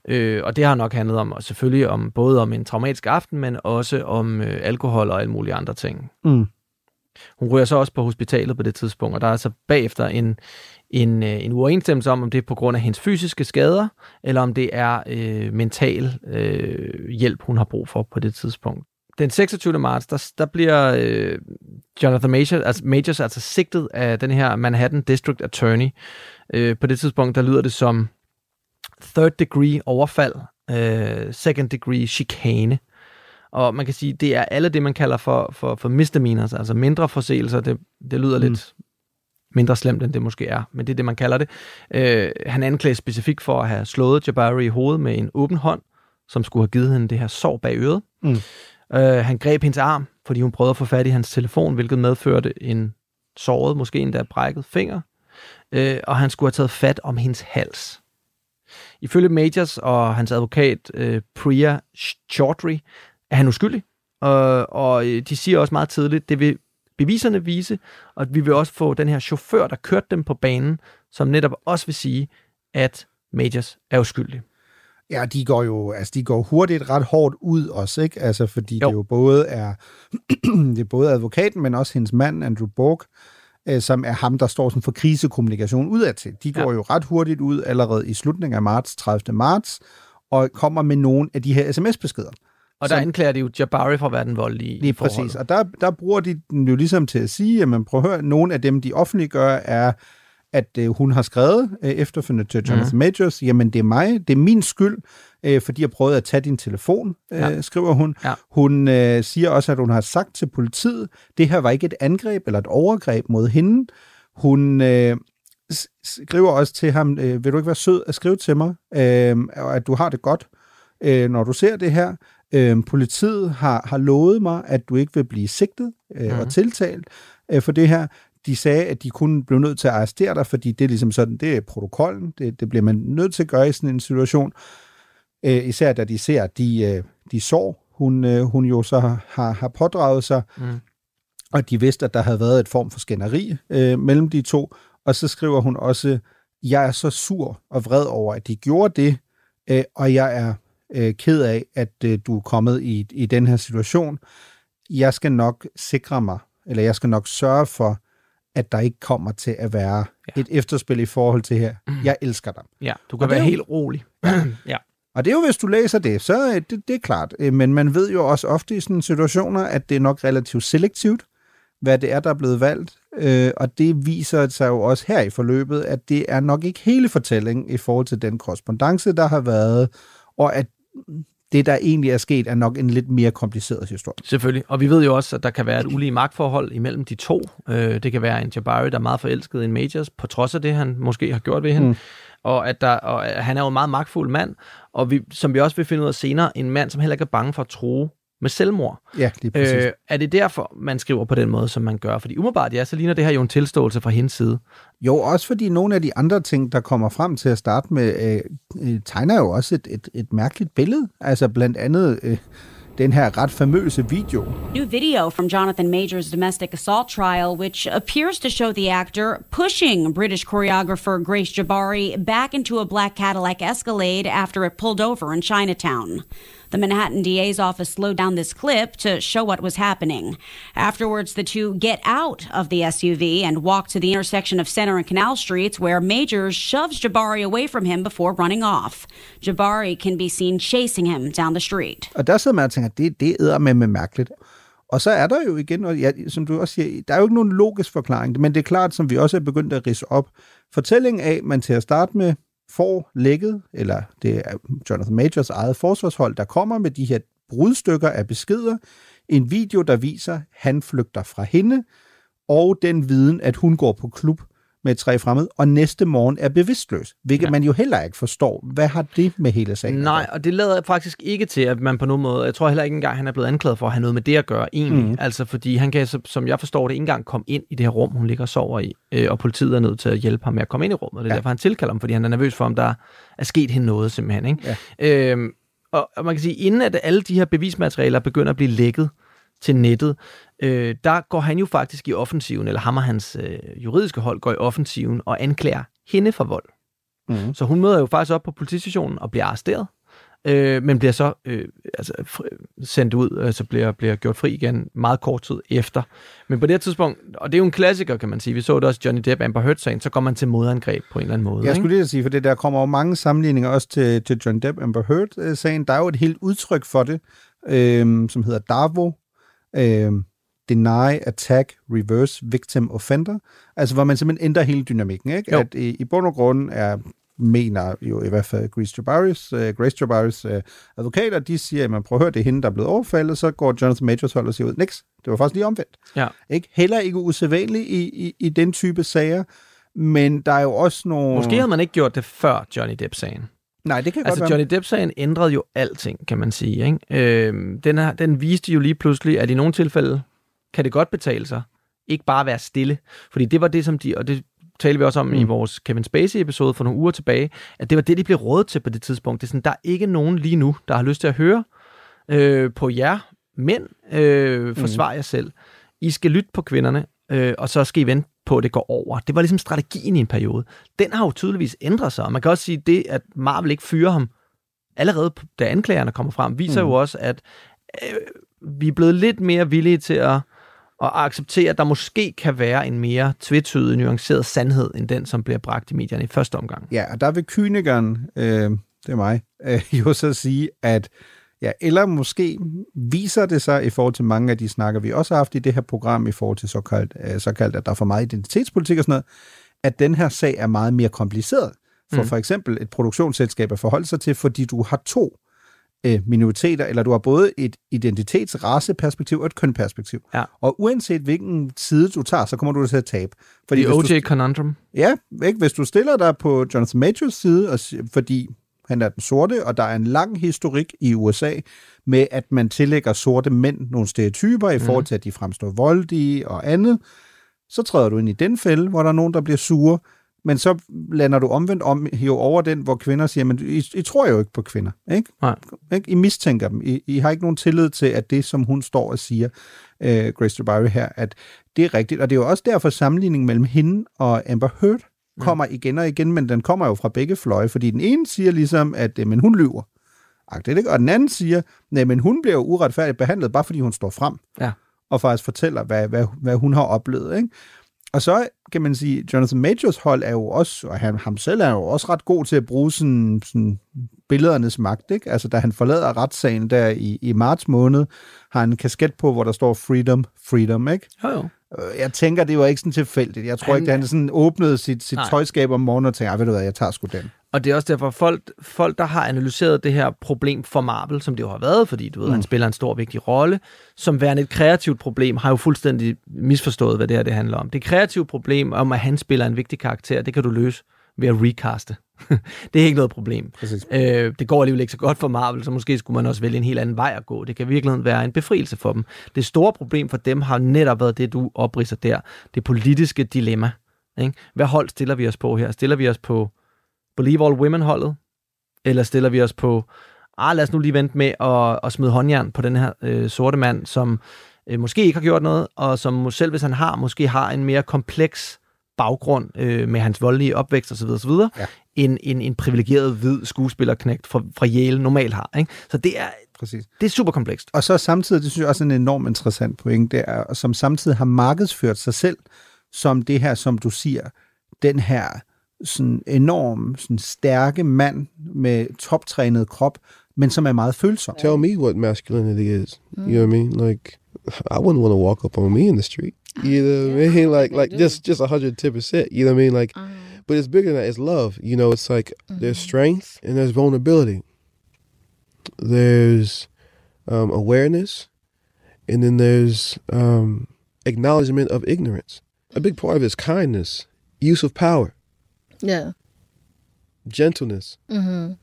Øh, og det har nok handlet om, og selvfølgelig om, både om en traumatisk aften, men også om øh, alkohol og alle mulige andre ting. Mm. Hun ryger så også på hospitalet på det tidspunkt, og der er så bagefter en, en, øh, en uoverensstemmelse om, om det er på grund af hendes fysiske skader, eller om det er øh, mental øh, hjælp, hun har brug for på det tidspunkt. Den 26. marts, der, der bliver øh, Jonathan Majors altså, Majors altså sigtet af den her Manhattan District Attorney. Øh, på det tidspunkt, der lyder det som third degree overfald, øh, second degree chikane. Og man kan sige, det er alle det, man kalder for, for, for misdemeanors, altså mindre forseelser. Det, det lyder mm. lidt mindre slemt, end det måske er, men det er det, man kalder det. Øh, han anklages specifikt for at have slået Jabari i hovedet med en åben hånd, som skulle have givet hende det her sår bag øret. Mm. Øh, han greb hendes arm, fordi hun prøvede at få fat i hans telefon, hvilket medførte en såret, måske endda brækket finger. Øh, og han skulle have taget fat om hendes hals. Ifølge Majors og hans advokat øh, Priya Chaudhry er han uskyldig. Og, og øh, de siger også meget tidligt, det vil beviserne vise, og vi vil også få den her chauffør, der kørte dem på banen, som netop også vil sige, at Majors er uskyldig. Ja, de går jo altså, de går hurtigt ret hårdt ud også, ikke? Altså, fordi jo. det jo både er, det er både advokaten, men også hendes mand, Andrew Borg, øh, som er ham, der står sådan for krisekommunikation udadtil. De går ja. jo ret hurtigt ud allerede i slutningen af marts, 30. marts, og kommer med nogle af de her sms-beskeder. Og der anklager de jo Jabari for at være den voldelige Lige præcis, og der, der bruger de den jo ligesom til at sige, at man prøver at høre, nogle af dem, de offentliggør, er, at øh, hun har skrevet øh, efterfølgende til Jonathan mm. Majors, jamen det er mig, det er min skyld, øh, fordi jeg prøvede at tage din telefon, øh, ja. skriver hun. Ja. Hun øh, siger også, at hun har sagt til politiet, det her var ikke et angreb eller et overgreb mod hende. Hun øh, skriver også til ham, øh, vil du ikke være sød at skrive til mig, øh, at du har det godt, øh, når du ser det her. Øh, politiet har, har lovet mig, at du ikke vil blive sigtet øh, mm. og tiltalt øh, for det her. De sagde, at de kun blev nødt til at arrestere dig, fordi det er ligesom sådan, det er protokollen, det, det bliver man nødt til at gøre i sådan en situation. Øh, især da de ser de, øh, de sår, hun, øh, hun jo så har, har pådraget sig, mm. og de vidste, at der havde været et form for skænderi øh, mellem de to. Og så skriver hun også, jeg er så sur og vred over, at de gjorde det, øh, og jeg er øh, ked af, at øh, du er kommet i, i den her situation. Jeg skal nok sikre mig, eller jeg skal nok sørge for, at der ikke kommer til at være ja. et efterspil i forhold til her. Mm. Jeg elsker dig. Ja, du kan og være jo, helt rolig. ja. Og det er jo, hvis du læser det, så det, det er klart. Øh, men man ved jo også ofte i sådan situationer, at det er nok relativt selektivt, hvad det er, der er blevet valgt. Øh, og det viser sig jo også her i forløbet, at det er nok ikke hele fortællingen i forhold til den korrespondence, der har været, og at det, der egentlig er sket, er nok en lidt mere kompliceret historie. Selvfølgelig, og vi ved jo også, at der kan være et ulige magtforhold imellem de to. Øh, det kan være en Jabari, der er meget forelsket i en Majors, på trods af det, han måske har gjort ved hende. Mm. Og at, der, og han er jo en meget magtfuld mand, og vi, som vi også vil finde ud af senere, en mand, som heller ikke er bange for at tro med selvmord. Ja, lige præcis. Øh, er det derfor, man skriver på den måde, som man gør? Fordi umiddelbart, ja, så ligner det her jo en tilståelse fra hendes side. Jo, også fordi nogle af de andre ting, der kommer frem til at starte med, øh, øh, tegner jo også et, et, et mærkeligt billede. Altså blandt andet... Øh, den her ret famøse video. New video from Jonathan Major's domestic assault trial, which appears to show the actor pushing British choreographer Grace Jabari back into a black Cadillac Escalade after it pulled over in Chinatown. The Manhattan DA's office slowed down this clip to show what was happening. Afterwards, the two get out of the SUV and walk to the intersection of Center and Canal Streets, where Majors shoves Jabari away from him before running off. Jabari can be seen chasing him down the street. Og der sidder man og tænker, det, det med med mærkeligt. Og så er der jo igen, og ja, som du også siger, der er jo ikke nogen logisk forklaring, men det er klart, som vi også er begyndt at rise op, fortællingen af, man til at starte med får lækket, eller det er Jonathan Majors eget forsvarshold, der kommer med de her brudstykker af beskeder, en video, der viser, at han flygter fra hende, og den viden, at hun går på klub med tre fremmede, og næste morgen er bevidstløs, hvilket ja. man jo heller ikke forstår. Hvad har det med hele sagen? Nej, og det lader faktisk ikke til, at man på nogen måde... Jeg tror heller ikke engang, han er blevet anklaget for at have noget med det at gøre, egentlig. Mm. Altså, fordi han kan, som jeg forstår det, ikke engang komme ind i det her rum, hun ligger og sover i, øh, og politiet er nødt til at hjælpe ham med at komme ind i rummet. Det er Ja. ja. derfor, han tilkalder ham, fordi han er nervøs for, om der er sket hende noget, simpelthen. Ikke? Ja. Øhm, og, og man kan sige, inden at alle de her bevismaterialer begynder at blive lækket til nettet, øh, der går han jo faktisk i offensiven, eller ham og hans øh, juridiske hold går i offensiven og anklager hende for vold. Mm. Så hun møder jo faktisk op på politistationen og bliver arresteret, øh, men bliver så øh, altså, fri- sendt ud, altså bliver, bliver gjort fri igen meget kort tid efter. Men på det her tidspunkt, og det er jo en klassiker, kan man sige, vi så det også Johnny Depp Amber Heard-sagen, så går man til modangreb på en eller anden måde. Jeg skulle lige sige, for det der kommer jo mange sammenligninger også til, til John Depp Amber Heard-sagen. Der er jo et helt udtryk for det, øhm, som hedder DAVO, øhm, Deny, Attack, Reverse, Victim, Offender. Altså, hvor man simpelthen ændrer hele dynamikken, ikke? Jo. At i, i bund og grund er mener jo i hvert fald Grace Jabaris, uh, Grace Jabaris uh, advokater, de siger, at man prøver at høre, det er hende, der er blevet overfaldet, så går Jonathan Majors hold og siger ud, niks, det var faktisk lige omvendt. Ja. Ikke? Heller ikke usædvanligt i, i, i den type sager, men der er jo også nogle... Måske havde man ikke gjort det før Johnny Depp-sagen. Nej, det kan Altså, godt være. Johnny Depp-sagen ændrede jo alting, kan man sige. Ikke? Øhm, den, her, den viste jo lige pludselig, at i nogle tilfælde kan det godt betale sig. Ikke bare være stille. Fordi det var det, som de... Og det talte vi også om mm. i vores Kevin Spacey-episode for nogle uger tilbage, at det var det, de blev rådet til på det tidspunkt. Det er sådan, der er ikke nogen lige nu, der har lyst til at høre øh, på jer mænd. Øh, forsvar jer selv. I skal lytte på kvinderne, øh, og så skal I vente på, at det går over. Det var ligesom strategien i en periode. Den har jo tydeligvis ændret sig, og man kan også sige, det, at Marvel ikke fyrer ham, allerede da anklagerne kommer frem, viser Mm. mm. jo også, at øh, vi er blevet lidt mere villige til at, at acceptere, at der måske kan være en mere tvetydig, nuanceret sandhed, end den, som bliver bragt i medierne i første omgang. Ja, og der vil kynikeren, øh, det er mig, øh, jo så sige, at ja, eller måske viser det sig i forhold til mange af de snakker, vi også har haft i det her program, i forhold til såkaldt, øh, såkaldt at der er for meget identitetspolitik og sådan noget, at den her sag er meget mere kompliceret for Mm. for eksempel et produktionsselskab at forholde sig til, fordi du har to øh, minoriteter, eller du har både et identitets- raceperspektiv og et kønperspektiv. Ja. Og uanset hvilken side du tager, så kommer du til at tabe. Fordi du- OJ Conundrum. Ja, ikke? hvis du stiller dig på Jonathan Majors side, og, fordi han er den sorte, og der er en lang historik i USA med, at man tillægger sorte mænd nogle stereotyper i forhold til, at de fremstår voldige og andet, så træder du ind i den fælde, hvor der er nogen, der bliver sure, men så lander du omvendt om jo over den, hvor kvinder siger, men I, I tror jo ikke på kvinder, ikke? Nej. ikke? I mistænker dem. I, I har ikke nogen tillid til, at det, som hun står og siger, øh, Grace Jabari her, at det er rigtigt. Og det er jo også derfor sammenligningen mellem hende og Amber Heard kommer igen og igen, men den kommer jo fra begge fløje, fordi den ene siger ligesom, at øh, men hun lyver. Agtigt, ikke? Og den anden siger, nej, men hun bliver jo uretfærdigt behandlet, bare fordi hun står frem Ja. og faktisk fortæller, hvad, hvad, hvad hun har oplevet. Ikke? Og så kan man sige, Jonathan Majors hold er jo også, og han, ham selv er jo også ret god til at bruge sådan, sådan billedernes magt. Ikke? Altså da han forlader retssagen der i, i marts måned, har han en kasket på, hvor der står freedom, freedom. Ikke? Jo, jo. Øh, Jeg tænker, det var ikke sådan tilfældigt. Jeg tror Han- ikke, at han sådan åbnede sit, sit Nej. tøjskab om morgenen og tænkte, "Ej, ved du hvad, jeg tager sgu den. Og det er også derfor, folk, folk, der har analyseret det her problem for Marvel, som det jo har været, fordi du ved, mm. han spiller en stor, vigtig rolle, som værende et kreativt problem, har jo fuldstændig misforstået, hvad det her det handler om. Det kreative problem om, at han spiller en vigtig karakter, det kan du løse ved at recaste. det er ikke noget problem. Præcis. Øh, det går alligevel ikke så godt for Marvel, så måske skulle man også vælge en helt anden vej at gå. Det kan virkelig være en befrielse for dem. Det store problem for dem har netop været det, du opridser der. Det politiske dilemma. Ikke? Hvad hold stiller vi os på her? Stiller vi os på Believe All Women-holdet? Eller stiller vi os på, ah, lad os nu lige vente med at, at smide håndjern på den her øh, sorte mand, som øh, måske ikke har gjort noget, og som selv hvis han har, måske har en mere kompleks baggrund øh, med hans voldelige opvækst osv., osv. Ja. end en, en privilegeret hvid skuespillerknægt fra, fra Yale normalt har. Ikke? Så det er, Præcis. det er super komplekst. Og så samtidig, det synes jeg også er en enormt interessant point, det er, og som samtidig har markedsført sig selv som det her, som du siger, den her sådan enorm, sådan stærke mand med toptrænet krop, men som er meget følsom. Tell me what masculinity is. You know what I mean? Like, I wouldn't want to walk up on me in the street. You know what I mean? Like, like just just a hundred ten percent. You know what I mean? Like, but it's bigger than that. It's love. You know, it's like there's strength and there's vulnerability. There's um, awareness, and then there's um, acknowledgement of ignorance. A big part of it is kindness. use of power, Yeah. gentleness. Mm-hmm.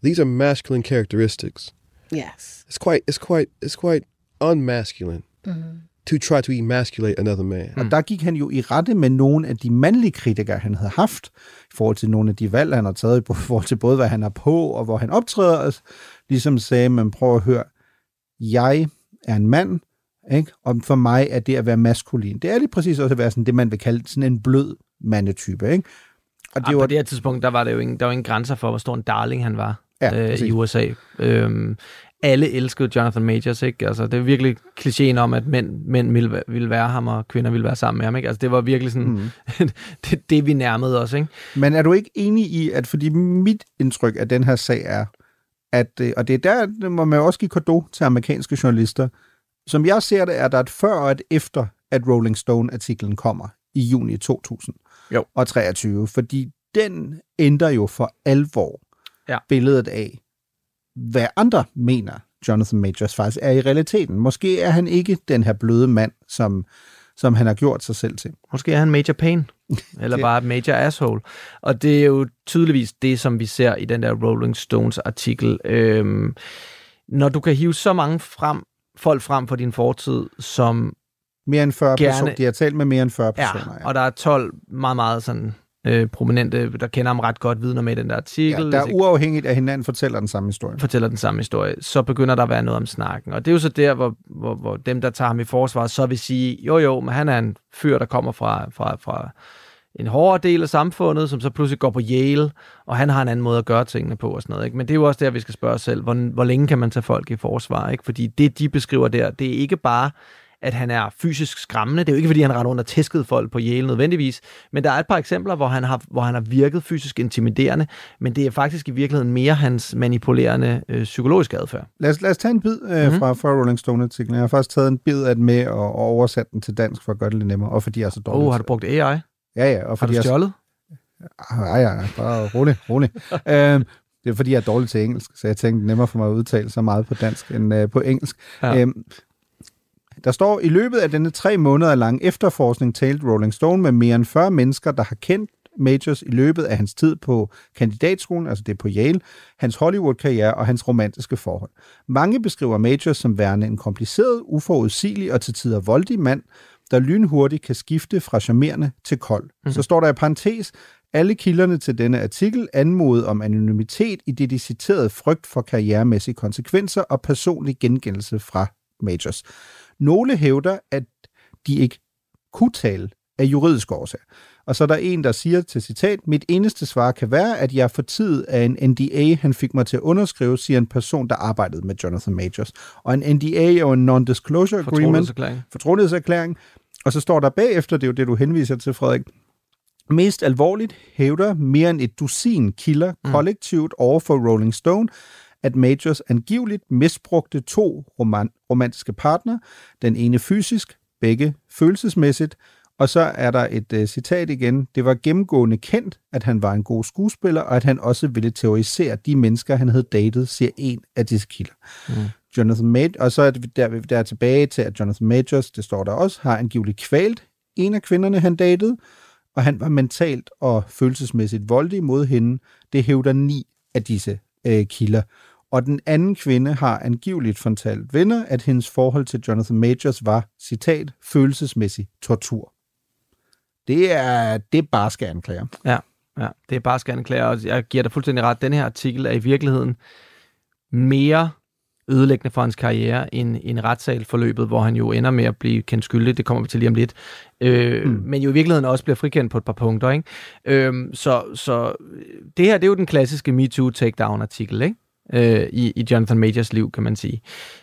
These are masculine characteristics. Yes. It's quite it's quite it's quite unmasculine Mhm. To try to emasculate another man. Og der gik han jo i rette med nogle af de mandlige kritikere, han havde haft, i forhold til nogle af de valg, han har taget, i forhold til både, hvad han er på, og hvor han optræder. Altså, ligesom sagde, man prøver at høre, jeg er en mand, ikke? og for mig er det at være maskulin. Det er lige præcis også at være sådan det, man vil kalde sådan en blød mandetype. Ikke? Og det var... På det her tidspunkt, der var det jo ingen, der var ingen grænser for, hvor stor en darling han var Ja, øh, i USA. Øhm, alle elskede Jonathan Majors, ikke? Altså, det er virkelig klichéen om, at mænd, mænd ville, ville være ham, og kvinder ville være sammen med ham, ikke? Altså, det var virkelig sådan, mm. det, det, vi nærmede os, ikke? Men er du ikke enig i, at fordi mit indtryk af den her sag er, at, øh, og det er der, må man jo også give kado til amerikanske journalister, som jeg ser det, er der et før og et efter, at Rolling Stone-artiklen kommer i juni 2023, fordi den ændrer jo for alvor ja. billedet af, hvad andre mener, Jonathan Majors faktisk er i realiteten. Måske er han ikke den her bløde mand, som, som han har gjort sig selv til. Måske er han major pain, eller bare major asshole. Og det er jo tydeligvis det, som vi ser i den der Rolling Stones artikel. Øhm, når du kan hive så mange frem, folk frem for din fortid, som Mere end 40 Gerne- personer. De har talt med mere end 40 Ja, personer. og der er 12 meget, meget sådan, øh, prominente, der kender ham ret godt, vidner med i den der artikel. Ja, der er uafhængigt af hinanden fortæller den samme historie. fortæller den samme historie, så begynder der at være noget om snakken. Og det er jo så der, hvor, hvor, hvor dem, der tager ham i forsvar, så vil sige, jo jo, men han er en fyr, der kommer fra, fra, fra en hårdere del af samfundet, som så pludselig går på Yale, og han har en anden måde at gøre tingene på og sådan noget. Ikke? Men det er jo også der, vi skal spørge os selv, hvor, hvor længe kan man tage folk i forsvar? Ikke? Fordi det, de beskriver der, det er ikke bare at han er fysisk skræmmende. Det er jo ikke, fordi han render rundt og tæskede folk på Yale nødvendigvis, men der er et par eksempler, hvor han har, hvor han har virket fysisk intimiderende, men det er faktisk i virkeligheden mere hans manipulerende øh, psykologiske adfærd. Lad os, lad os tage en bid øh, Mhm. fra, fra Rolling Stone-artiklen. Jeg har faktisk taget en bid af den med og, og oversat den til dansk for at gøre det lidt nemmere, og fordi jeg er så dårlig. Oh, har du brugt AI? Ja, ja. Og Har fordi du jeg, stjålet? Ja, ja, ja, bare rolig, rolig. øhm, det er fordi, jeg er dårlig til engelsk, så jeg tænkte, er nemmere for mig at udtale så meget på dansk end øh, på engelsk. Ja. Øhm, der står, i løbet af denne tre måneder lange efterforskning talte Rolling Stone med mere end 40 mennesker, der har kendt Majors i løbet af hans tid på kandidatskolen, altså det på Yale, hans Hollywood-karriere og hans romantiske forhold. Mange beskriver Majors som værende en kompliceret, uforudsigelig og til tider voldig mand, der lynhurtigt kan skifte fra charmerende til kold. Mm-hmm. Så står der i parentes, alle kilderne til denne artikel anmodede om anonymitet i det de citerede frygt for karrieremæssige konsekvenser og personlig gengældelse fra Majors. Nogle hævder, at de ikke kunne tale af juridiske årsager. Og så er der en, der siger til citat, mit eneste svar kan være, at jeg for tid af en NDA, han fik mig til at underskrive, siger en person, der arbejdede med Jonathan Majors. Og en NDA er jo en non-disclosure agreement. Fortrolighedserklæring. Fortrolighedserklæring. Og så står der bagefter, det er jo det, du henviser til, Frederik, Mest alvorligt hævder mere end et dusin kilder kollektivt over for Rolling Stone, at Majors angiveligt misbrugte to roman- romantiske partner, den ene fysisk, begge følelsesmæssigt, og så er der et uh, citat igen. Det var gennemgående kendt, at han var en god skuespiller, og at han også ville terrorisere de mennesker, han havde datet, siger en af disse kilder. Mm. Jonathan Majors, og så er det der, der er tilbage til, at Jonathan Majors, det står der også, har angiveligt kvalt en af kvinderne, han datede, og han var mentalt og følelsesmæssigt voldelig mod hende. Det hævder ni af disse øh, kilder. Og den anden kvinde har angiveligt fortalt venner, at hendes forhold til Jonathan Majors var, citat, følelsesmæssig tortur. Det er, det er bare skal anklager. Ja, ja, det er bare skandeklager, og jeg giver dig fuldstændig ret. Den her artikel er i virkeligheden mere ødelæggende for hans karriere end en retssal forløbet, hvor han jo ender med at blive kendt skyldig. Det kommer vi til lige om lidt. Øh, mm. Men jo i virkeligheden også bliver frikendt på et par punkter. Ikke? Øh, så, så det her, det er jo den klassiske MeToo takedown-artikel, ikke? Øh, i, i Jonathan Majors liv, kan man sige.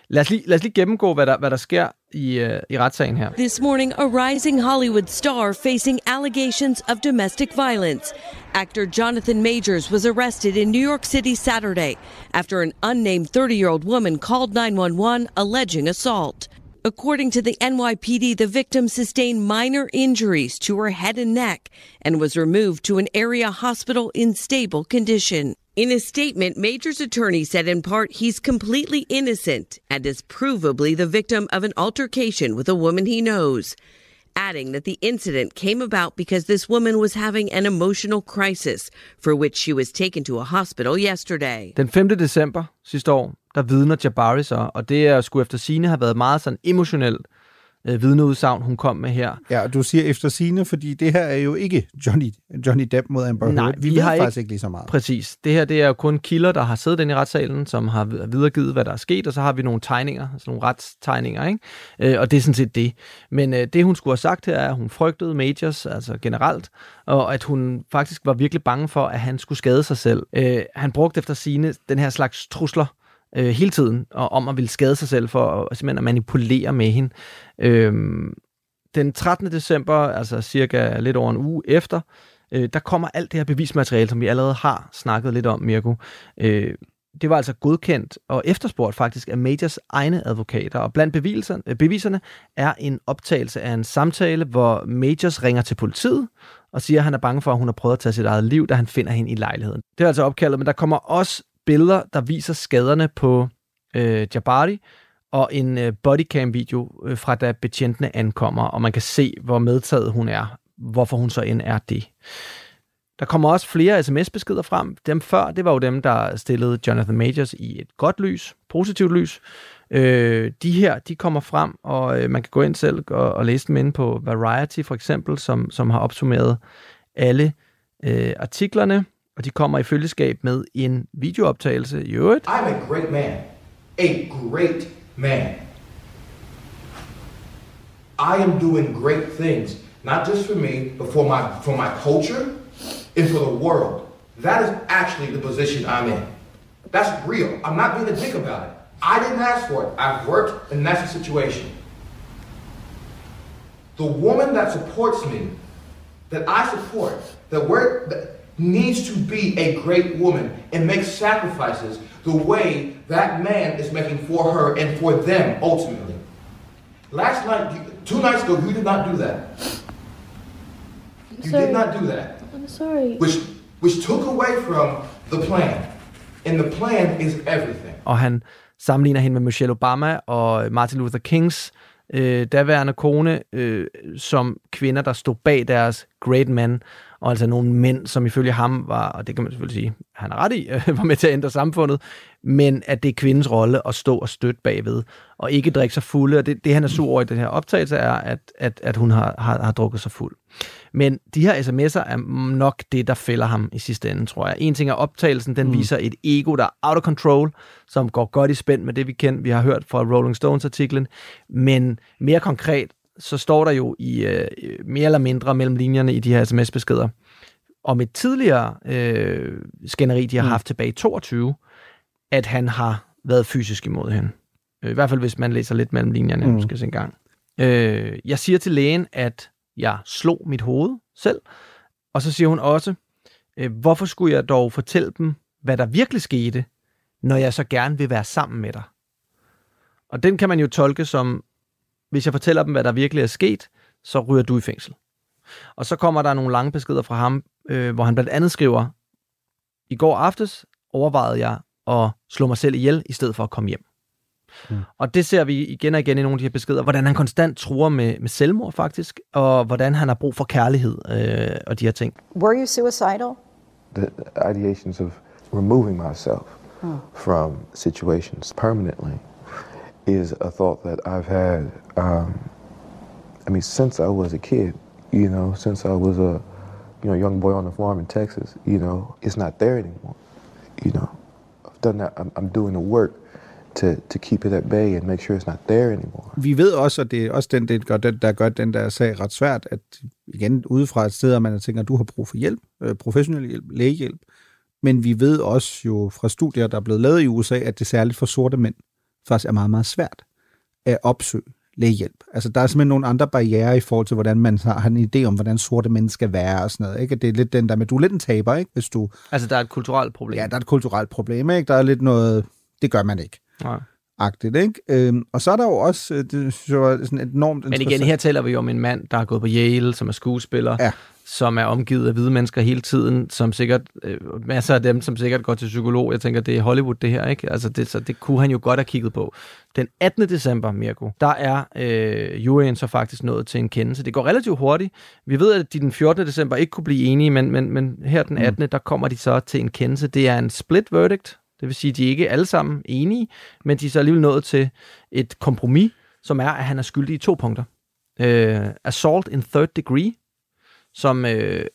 Lad os lige, lad os lige gennemgå, hvad der, hvad der sker i, uh, i retssagen her. This morning, a rising Hollywood star facing allegations of domestic violence. Actor Jonathan Majors was arrested in New York City Saturday after an unnamed 30 year old woman called 911 alleging assault. According to the NYPD, the victim sustained minor injuries to her head and neck and was removed to an area hospital in stable condition. In a statement, Major's attorney said in part he's completely innocent and is provably the victim of an altercation with a woman he knows. adding that the incident came about because this woman was having an emotional crisis, for which she was taken to a hospital yesterday. Den 5. december sidste år, der vidner Jabari så, og det er sgu efter sine har været meget sådan emotionelt øh, vidneudsagn, hun kom med her. Ja, og du siger efter sine, fordi det her er jo ikke Johnny, Johnny Depp mod Amber Nej, Heard. Vi, vi ved har faktisk ikke- ikke lige så meget. Præcis. Det her det er jo kun kilder, der har siddet inde i retssalen, som har videregivet, hvad der er sket, og så har vi nogle tegninger, altså nogle retstegninger, ikke? Øh, og det er sådan set det. Men øh, det, hun skulle have sagt her, er, at hun frygtede Majors, altså generelt, og at hun faktisk var virkelig bange for, at han skulle skade sig selv. Øh, han brugte efter sine den her slags trusler, øh, hele tiden, og om at ville skade sig selv for at, simpelthen at manipulere med hende. Øh, den 13. december, altså cirka lidt over en uge efter, øh, der kommer alt det her bevismateriale, som vi allerede har snakket lidt om, Mirko. Øh, det var altså godkendt og efterspurgt faktisk af Majors egne advokater, og blandt beviserne, øh, beviserne er en optagelse af en samtale, hvor Majors ringer til politiet og siger, at han er bange for, at hun har prøvet at tage sit eget liv, da han finder hende i lejligheden. Det er altså opkaldet, men der kommer også billeder, der viser skaderne på øh, Jabari, og en øh, bodycam-video øh, fra da betjentene ankommer, og man kan se, hvor medtaget hun er, hvorfor hun så end er det. Der kommer også flere sms-beskeder frem. Dem før, det var jo dem, der stillede Jonathan Majors i et godt lys, positivt lys. Øh, de her, de kommer frem, og øh, man kan gå ind selv og, og læse dem inde på Variety for eksempel, som, som har opsummeret alle øh, artiklerne, og de kommer i følgeskab med en videooptagelse i øvrigt. I'm a great man. A great man. I am doing great things, not just for me, but for my for my culture and for the world. That is actually the position I'm in. That's real. I'm not being a dick about it. I didn't ask for it. I've worked, and that's the situation. The woman that supports me, that I support, that we're that needs to be a great woman and make sacrifices the way that man is making for her and for them ultimately. Last night, two nights ago, you did not do that. You did not do that, I'm sorry. which which took away from the plan, and the plan is everything. og han sammenligner hende med Michelle Obama og Martin Luther Kings øh, daværende kone øh, som kvinder, der stod bag deres great men, og altså nogle mænd, som ifølge ham var, og det kan man selvfølgelig sige, han er ret i, var med til at ændre samfundet, men at det er kvindens rolle at stå og støtte bagved, og ikke drikke sig fulde, og det, det han er sur over i den her optagelse er, at, at, at hun har, har, har drukket sig fuld. Men de her sms'er er nok det, der fælder ham i sidste ende, tror jeg. En ting er optagelsen, den mm. viser et ego, der er out of control, som går godt i spænd med det, vi kender, vi har hørt fra Rolling Stones-artiklen. Men mere konkret, så står der jo i øh, mere eller mindre mellem linjerne i de her sms-beskeder, om et tidligere øh, skænderi, de har Mm. haft tilbage i 22, at han har været fysisk imod hende. Øh, I hvert fald, hvis man læser lidt mellem linjerne, Mm. skal se en gang. Øh, jeg siger til lægen, at jeg slog mit hoved selv, og så siger hun også, øh, hvorfor skulle jeg dog fortælle dem, hvad der virkelig skete, når jeg så gerne vil være sammen med dig? Og den kan man jo tolke som, hvis jeg fortæller dem, hvad der virkelig er sket, så ryger du i fængsel. Og så kommer der nogle lange beskeder fra ham, øh, hvor han blandt andet skriver, i går aftes overvejede jeg at slå mig selv ihjel, i stedet for at komme hjem. Mm. Og det ser vi igen og igen i nogle af de her beskeder, hvordan han konstant truer med, med selvmord faktisk, og hvordan han har brug for kærlighed øh, og de her ting. Were you suicidal? the ideations of removing myself from situations permanently is a thought that I've had. Um, I mean, since I was a kid, you know, since I was a you know young boy on the farm in Texas, you know, it's not there anymore. You know, I've done that. I'm, I'm doing the work to to keep it at bay and make sure it's not there anymore. Vi ved også, at det er også den, det gør, den, der gør den der sag ret svært, at igen udefra et sted, at man tænker, at du har brug for hjælp, øh, professionel hjælp, lægehjælp. Men vi ved også jo fra studier, der er blevet lavet i USA, at det særligt for sorte mænd faktisk er meget, meget svært at opsøge lægehjælp. Altså, der er simpelthen nogle andre barriere i forhold til, hvordan man har, en idé om, hvordan sorte mænd skal være og sådan noget. Ikke? Det er lidt den der med, du er lidt en taber, ikke? Hvis du... Altså, der er et kulturelt problem. Ja, der er et kulturelt problem, ikke? Der er lidt noget... Det gør man ikke. Nej. Agtigt, ikke? Øhm, og så er der jo også, øh, det synes jeg var sådan enormt Men igen, her taler vi jo om en mand, der har gået på Yale, som er skuespiller, ja. som er omgivet af hvide mennesker hele tiden, som sikkert, øh, masser af dem, som sikkert går til psykolog. Jeg tænker, det er Hollywood det her, ikke? Altså, det, så det kunne han jo godt have kigget på. Den 18. december, Mirko, der er øh, juryen så faktisk nået til en kendelse. Det går relativt hurtigt. Vi ved, at de den 14. december ikke kunne blive enige, men, men, men her den 18. Mm. der kommer de så til en kendelse. Det er en split verdict, det vil sige, at de er ikke alle sammen enige, men de er så alligevel nået til et kompromis, som er, at han er skyldig i to punkter. Øh, assault in third degree, som øh,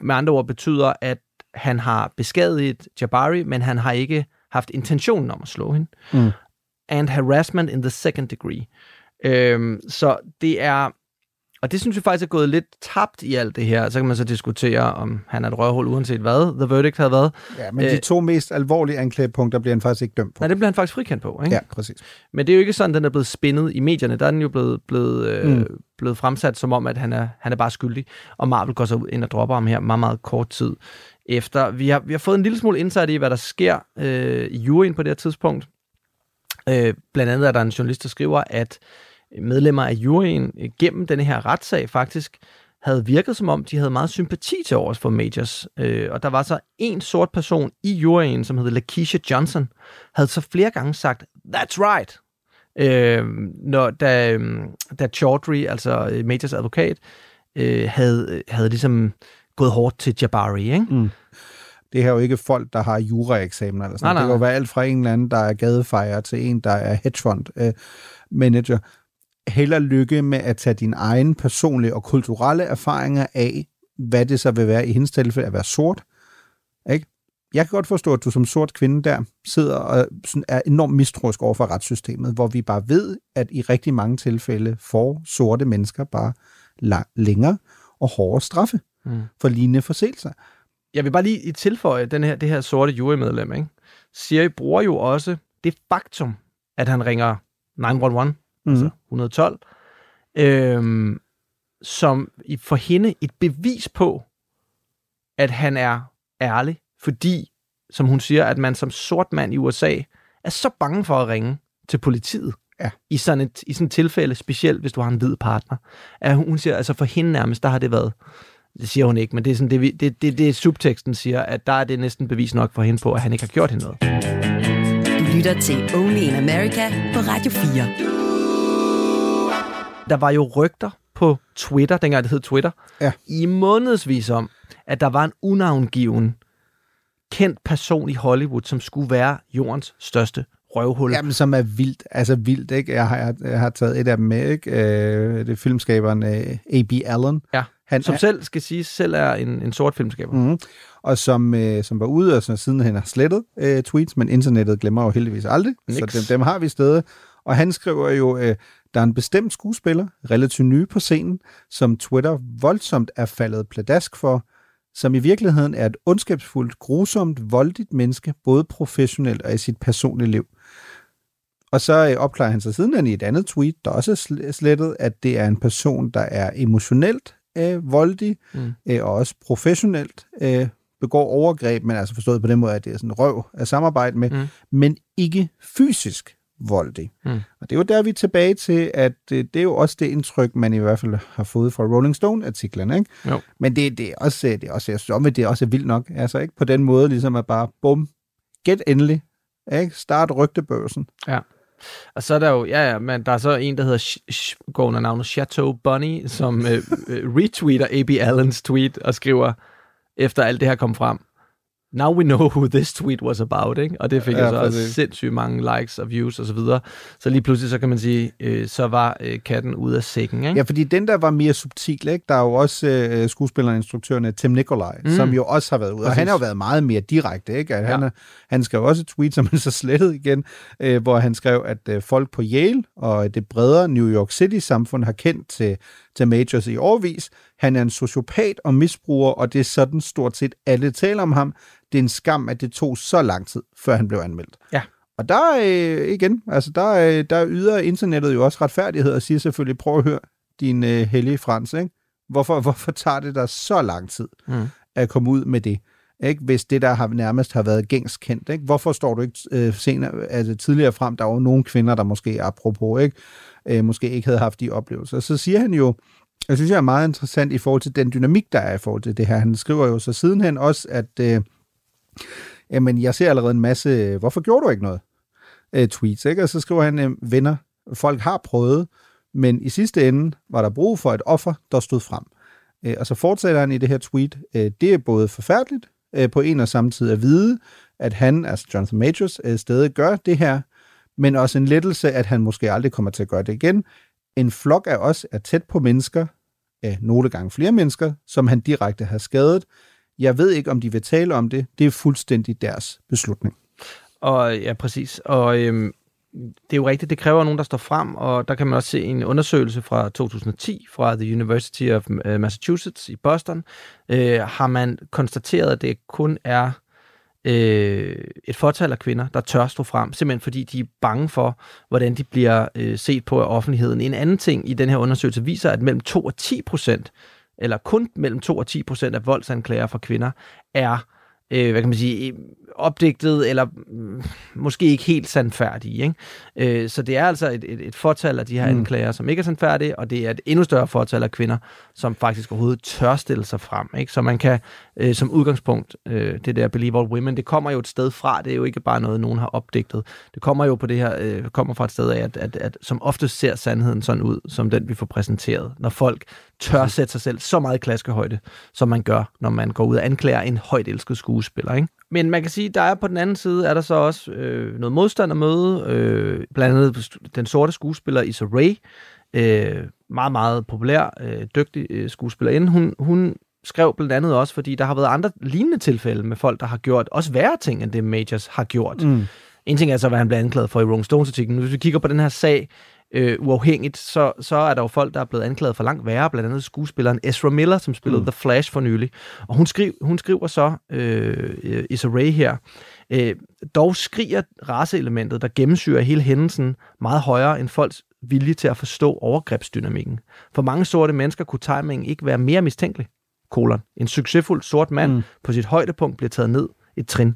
med andre ord betyder, at han har beskadiget Jabari, men han har ikke haft intentionen om at slå hende. Mm. And harassment in the second degree. Øh, så det er og det synes jeg faktisk er gået lidt tabt i alt det her. Så kan man så diskutere, om han er et røvhul uanset hvad the verdict havde været. Ja, men de to mest alvorlige anklagepunkter bliver han faktisk ikke dømt på. Nej, det bliver han faktisk frikendt på. Ikke? Ja, præcis. Men det er jo ikke sådan, den er blevet spændet i medierne. Der er den jo blevet, blevet, øh, Mm. blevet fremsat som om, at han er, han er bare skyldig. Og Marvel går så ind og dropper ham her meget, meget kort tid efter. Vi har, vi har fået en lille smule indsigt i, hvad der sker øh, i juryen på det her tidspunkt. Øh, blandt andet er der en journalist, der skriver, at medlemmer af juryen øh, gennem denne her retssag faktisk havde virket som om, de havde meget sympati til overs for Majors. Øh, og der var så en sort person i juryen, som hed Lakeisha Johnson, havde så flere gange sagt, that's right, øh, når, da, øh, da Chaudhry, altså øh, Majors advokat, øh, havde, havde ligesom gået hårdt til Jabari, ikke? Mm. Det her er jo ikke folk, der har juraeksamener eller sådan Nej, nej, Det kan jo være alt fra en eller anden, der er gadefejer, til en, der er hedgefund øh, manager. Held og lykke med at tage dine egne personlige og kulturelle erfaringer af, hvad det så vil være i hendes tilfælde at være sort. Ikke? Jeg kan godt forstå, at du som sort kvinde der sidder og sådan er enormt mistroisk over for retssystemet, hvor vi bare ved, at i rigtig mange tilfælde får sorte mennesker bare længere og hårdere straffe Mm. for lignende forseelser. jeg vil bare lige tilføje den her, det her sorte jurymedlem, ikke? Siri bruger jo også det faktum, at han ringer 911, Mhm. altså 112, øhm, som i- for hende et bevis på, at han er ærlig, fordi, som hun siger, at man som sort mand i USA er så bange for at ringe til politiet. Ja. I sådan et i sådan et tilfælde, specielt hvis du har en hvid partner. At hun, siger, altså for hende nærmest, der har det været det siger hun ikke, men det er sådan, det, det, det, det subteksten siger, at der er det næsten bevis nok for hende på, at han ikke har gjort hende noget. Du lytter til Only in America på Radio 4. Der var jo rygter på Twitter, dengang det hed Twitter, ja. i månedsvis om, at der var en unavngiven kendt person i Hollywood, som skulle være jordens største røvhul. Jamen, som er vildt, altså vildt, ikke? Jeg har, jeg, har taget et af dem med, ikke? Øh, det er filmskaberen øh, A.B. Allen. Ja, Han som er- selv skal sige, selv er en, en sort filmskaber. Mm-hmm. Og som, øh, som var ude, og så siden han har slettet øh, tweets, men internettet glemmer jo heldigvis aldrig, Niks. så dem, dem har vi stadig. Og han skriver jo, øh, der er en bestemt skuespiller, relativt ny på scenen, som Twitter voldsomt er faldet pladask for, som i virkeligheden er et ondskabsfuldt, grusomt, voldeligt menneske, både professionelt og i sit personlige liv. Og så øh, opklarer han sig siden i et andet tweet, der også er sl- slettet, at det er en person, der er emotionelt øh, voldig, Mm. øh, og også professionelt øh, begår overgreb, men altså forstået på den måde, at det er sådan røv at samarbejde med, Mm. men ikke fysisk voldig. Mm. Og det er jo der, vi er tilbage til, at øh, det er jo også det indtryk, man i hvert fald har fået fra Rolling Stone-artiklerne. Ikke? Jo. Men det, det, er også, det er også, jeg synes, det er også vildt nok. Altså ikke på den måde, ligesom at bare, bum, get endelig. Ikke? Start rygtebørsen. Ja. Og så er der jo, ja, ja, men der er så en, der hedder, Sh- Sh- går under navnet Chateau Bunny, som øh, øh, retweeter A.B. Allens tweet og skriver, efter alt det her kom frem, Now we know who this tweet was about, ikke? Og det fik Ja, så præcis. sindssygt mange likes og views og så videre. Så lige pludselig, så kan man sige, øh, så var øh, katten ude af sækken, ikke? Ja, fordi den der var mere subtil, ikke? Der er jo også øh, skuespilleren og instruktøren øh, Tim Nikolaj, Mm. som jo også har været ude. Og Præcis. han har jo været meget mere direkte, ikke? At han, Ja. er, han skrev også et tweet, som han så slettede igen, øh, hvor han skrev, at øh, folk på Yale og det bredere New York City-samfund har kendt til, til Majors i årvis. Han er en sociopat og misbruger, og det er sådan stort set alle taler om ham. Det er en skam, at det tog så lang tid, før han blev anmeldt. Ja. Og der øh, igen, altså der, øh, der yder internettet jo også retfærdighed og siger selvfølgelig, prøv at høre din øh, hellige Frans, ikke? Hvorfor, hvorfor tager det dig så lang tid Mm. at komme ud med det? Ikke? Hvis det der har nærmest har været gængs kendt. Ikke? Hvorfor står du ikke øh, senere, altså tidligere frem? Der var jo nogle kvinder, der måske, apropos, ikke? Øh, måske ikke havde haft de oplevelser. Så siger han jo, jeg synes, det er meget interessant i forhold til den dynamik, der er i forhold til det her. Han skriver jo så sidenhen også, at øh, jamen, jeg ser allerede en masse, øh, hvorfor gjorde du ikke noget? Øh, tweets, ikke? Og så skriver han, øh, venner, folk har prøvet, men i sidste ende var der brug for et offer, der stod frem. Øh, og så fortsætter han i det her tweet, øh, det er både forfærdeligt øh, på en og samme tid at vide, at han, altså Jonathan Majors, øh, stadig gør det her, men også en lettelse, at han måske aldrig kommer til at gøre det igen. En flok af os er tæt på mennesker, øh, nogle gange flere mennesker, som han direkte har skadet. Jeg ved ikke, om de vil tale om det. Det er fuldstændig deres beslutning. Og ja, præcis. Og øhm, det er jo rigtigt, det kræver nogen, der står frem, og der kan man også se en undersøgelse fra 2010 fra The University of øh, Massachusetts i Boston, øh, har man konstateret, at det kun er øh, et fortal af kvinder, der tør stå frem, simpelthen fordi de er bange for, hvordan de bliver øh, set på af offentligheden. En anden ting i den her undersøgelse viser, at mellem 2 og 10 procent, eller kun mellem 2 og 10 procent af voldsanklager for kvinder, er øh, hvad kan man sige, opdigtet, eller mm, måske ikke helt sandfærdige. Ikke? Øh, så det er altså et, et, et fortal af de her mm. anklager, som ikke er sandfærdige, og det er et endnu større fortal af kvinder, som faktisk overhovedet tør stille sig frem. Ikke? Så man kan øh, som udgangspunkt, øh, det der Believe All Women, det kommer jo et sted fra, det er jo ikke bare noget, nogen har opdigtet. Det kommer jo på det her, øh, kommer fra et sted af, at, at, at som ofte ser sandheden sådan ud, som den vi får præsenteret. Når folk tør sætte sig selv så meget i klaskehøjde, som man gør, når man går ud og anklager en højt elsket skuespiller. Ikke? Men man kan sige, der er på den anden side, er der så også øh, noget modstand at møde. Øh, blandt andet den sorte skuespiller Issa Rae, øh, meget, meget populær, øh, dygtig øh, skuespillerinde. Hun, hun skrev blandt andet også, fordi der har været andre lignende tilfælde med folk, der har gjort også værre ting, end det Majors har gjort. Mm. En ting er så, hvad han blev anklaget for i Rolling Stones-artiklen. Hvis vi kigger på den her sag, øh, uafhængigt, så, så er der jo folk, der er blevet anklaget for langt værre, blandt andet skuespilleren Ezra Miller, som spillede mm. The Flash for nylig. Og hun, skriv, hun skriver så, øh, Issa Rae her, øh, dog skriger raceelementet, der gennemsyrer hele hændelsen, meget højere end folks vilje til at forstå overgrebsdynamikken. For mange sorte mennesker kunne timingen ikke være mere mistænkelig. Kolon. En succesfuld sort mand mm. på sit højdepunkt bliver taget ned et trin.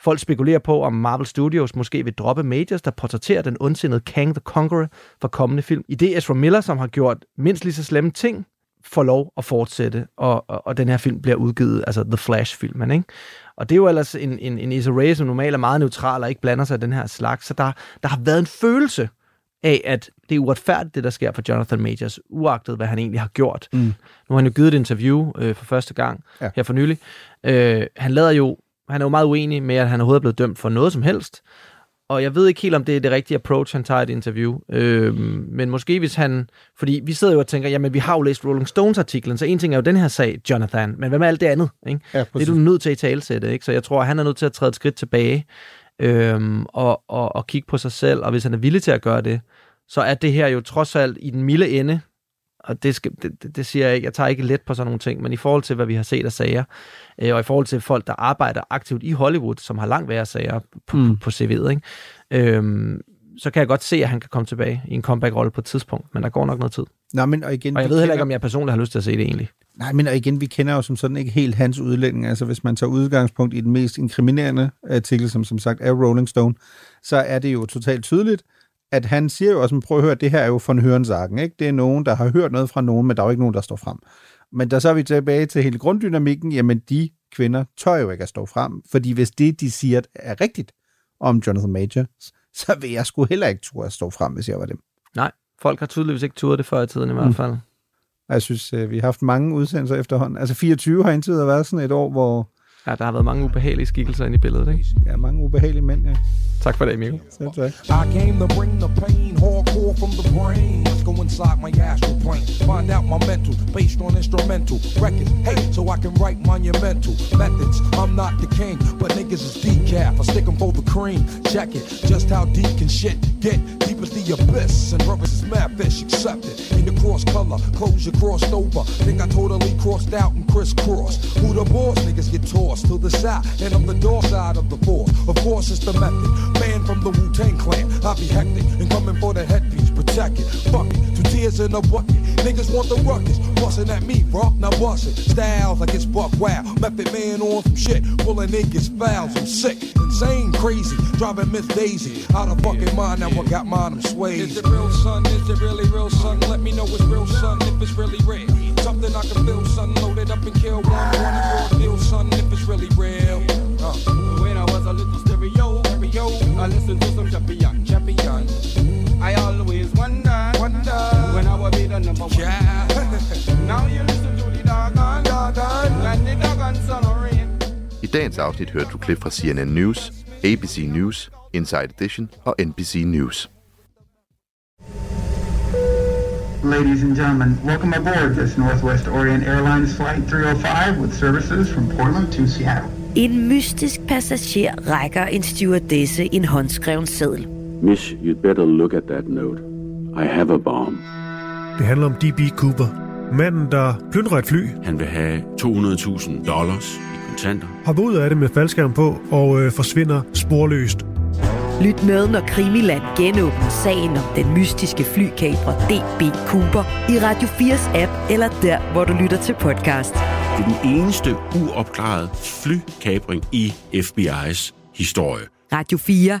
Folk spekulerer på, om Marvel Studios måske vil droppe Majors, der portrætterer den ondsindede Kang the Conqueror for kommende film. I det Ezra Miller, som har gjort mindst lige så slemme ting, får lov at fortsætte, og, og, og den her film bliver udgivet, altså The Flash-filmen, ikke? Og det er jo ellers en, en, en Issa Rae, som normalt er meget neutral og ikke blander sig i den her slags, så der, der har været en følelse af, at det er uretfærdigt, det der sker for Jonathan Majors, uagtet hvad han egentlig har gjort. Mm. Nu har han jo givet et interview øh, for første gang ja. her for nylig. Øh, han lader jo han er jo meget uenig med, at han overhovedet er blevet dømt for noget som helst. Og jeg ved ikke helt, om det er det rigtige approach, han tager i et interview. Øhm, men måske hvis han... Fordi vi sidder jo og tænker, jamen vi har jo læst Rolling Stones-artiklen, så en ting er jo den her sag, Jonathan, men hvad med alt det andet? Ikke? Ja, det er du nødt til at talsætte, ikke? Så jeg tror, han er nødt til at træde et skridt tilbage øhm, og, og, og kigge på sig selv, og hvis han er villig til at gøre det, så er det her jo trods alt i den milde ende og det, skal, det, det siger jeg ikke, jeg tager ikke let på sådan nogle ting, men i forhold til, hvad vi har set af sager, øh, og i forhold til folk, der arbejder aktivt i Hollywood, som har langt værre sager på, mm. på, på CV'et, ikke? Øhm, så kan jeg godt se, at han kan komme tilbage i en comeback-rolle på et tidspunkt, men der går nok noget tid. Nå, men, og, igen, og jeg ved heller ikke, om jeg personligt har lyst til at se det egentlig. Nej, men og igen, vi kender jo som sådan ikke helt hans udlægning. Altså, hvis man tager udgangspunkt i den mest inkriminerende artikel, som som sagt er Rolling Stone, så er det jo totalt tydeligt, at han siger jo også, prøv at høre, det her er jo von Hørensagen, ikke? Det er nogen, der har hørt noget fra nogen, men der er jo ikke nogen, der står frem. Men der så er vi tilbage til hele grunddynamikken, jamen de kvinder tør jo ikke at stå frem, fordi hvis det, de siger, er rigtigt om Jonathan Major, så vil jeg sgu heller ikke turde at stå frem, hvis jeg var dem. Nej, folk har tydeligvis ikke turet det før i tiden i hvert mm. fald. Mm. Jeg synes, øh, vi har haft mange udsendelser efterhånden. Altså 24 har indtil været sådan et år, hvor Ja, der har været mange ubehagelige skikkelser ind i billedet, ikke? Ja, mange ubehagelige mænd, ja. Tak for det, Emil. I came to bring the pain, hardcore from the brain. Let's go inside my astral plane. Find out my mental, based on instrumental records. Hey, so I can write monumental methods. I'm not the king, but niggas is decaf. I stick 'em for the cream. Check it, just how deep can shit get? Deep as the abyss, and brothers is mad fish, accept it. Cross color, you crossed over. Think I totally crossed out and crisscrossed. Who the boss? Niggas get tossed to the side, and I'm the door side of the force. Of course, it's the method. Man from the Wu Tang clan, I be hectic and coming for the headpiece. Protect check. Fuck it, two tears in a bucket. Niggas want the ruckus, bustin' at me, bro. Now bust it. Styles like it's buck wow. Method man on some shit, pulling niggas fouls. I'm sick, insane, crazy, driving Miss Daisy out of fucking mind. Now I got mine, I'm swayed. Is it real, son? Is it really real, son? Let me know it's real, son. If it's really real, something I can feel, son. Loaded up and kill one, one for deal, son. If it's really real. Uh. When I was a little stereo, stereo, I listened to some champion, champion. I always wonder, wonder when I will be the number one. Yeah. now you listen to the doggone, doggone, and the doggone of rain. I dagens afsnit hørte du klip fra CNN News, ABC News, Inside Edition og NBC News. Ladies and gentlemen, welcome aboard this Northwest Orient Airlines Flight 305 with services from Portland to Seattle. En mystisk passager rækker en stewardesse en håndskreven seddel. Miss, you'd better look at that note. I have a bomb. Det handler om D.B. Cooper. Manden, der plyndrer et fly. Han vil have 200.000 dollars i kontanter. Hopper ud af det med faldskærm på og øh, forsvinder sporløst. Lyt med, når Krimiland genåbner sagen om den mystiske flykabrer D.B. Cooper i Radio 4's app, eller der, hvor du lytter til podcast. Det er den eneste uopklarede flykabring i FBI's historie. Radio 4.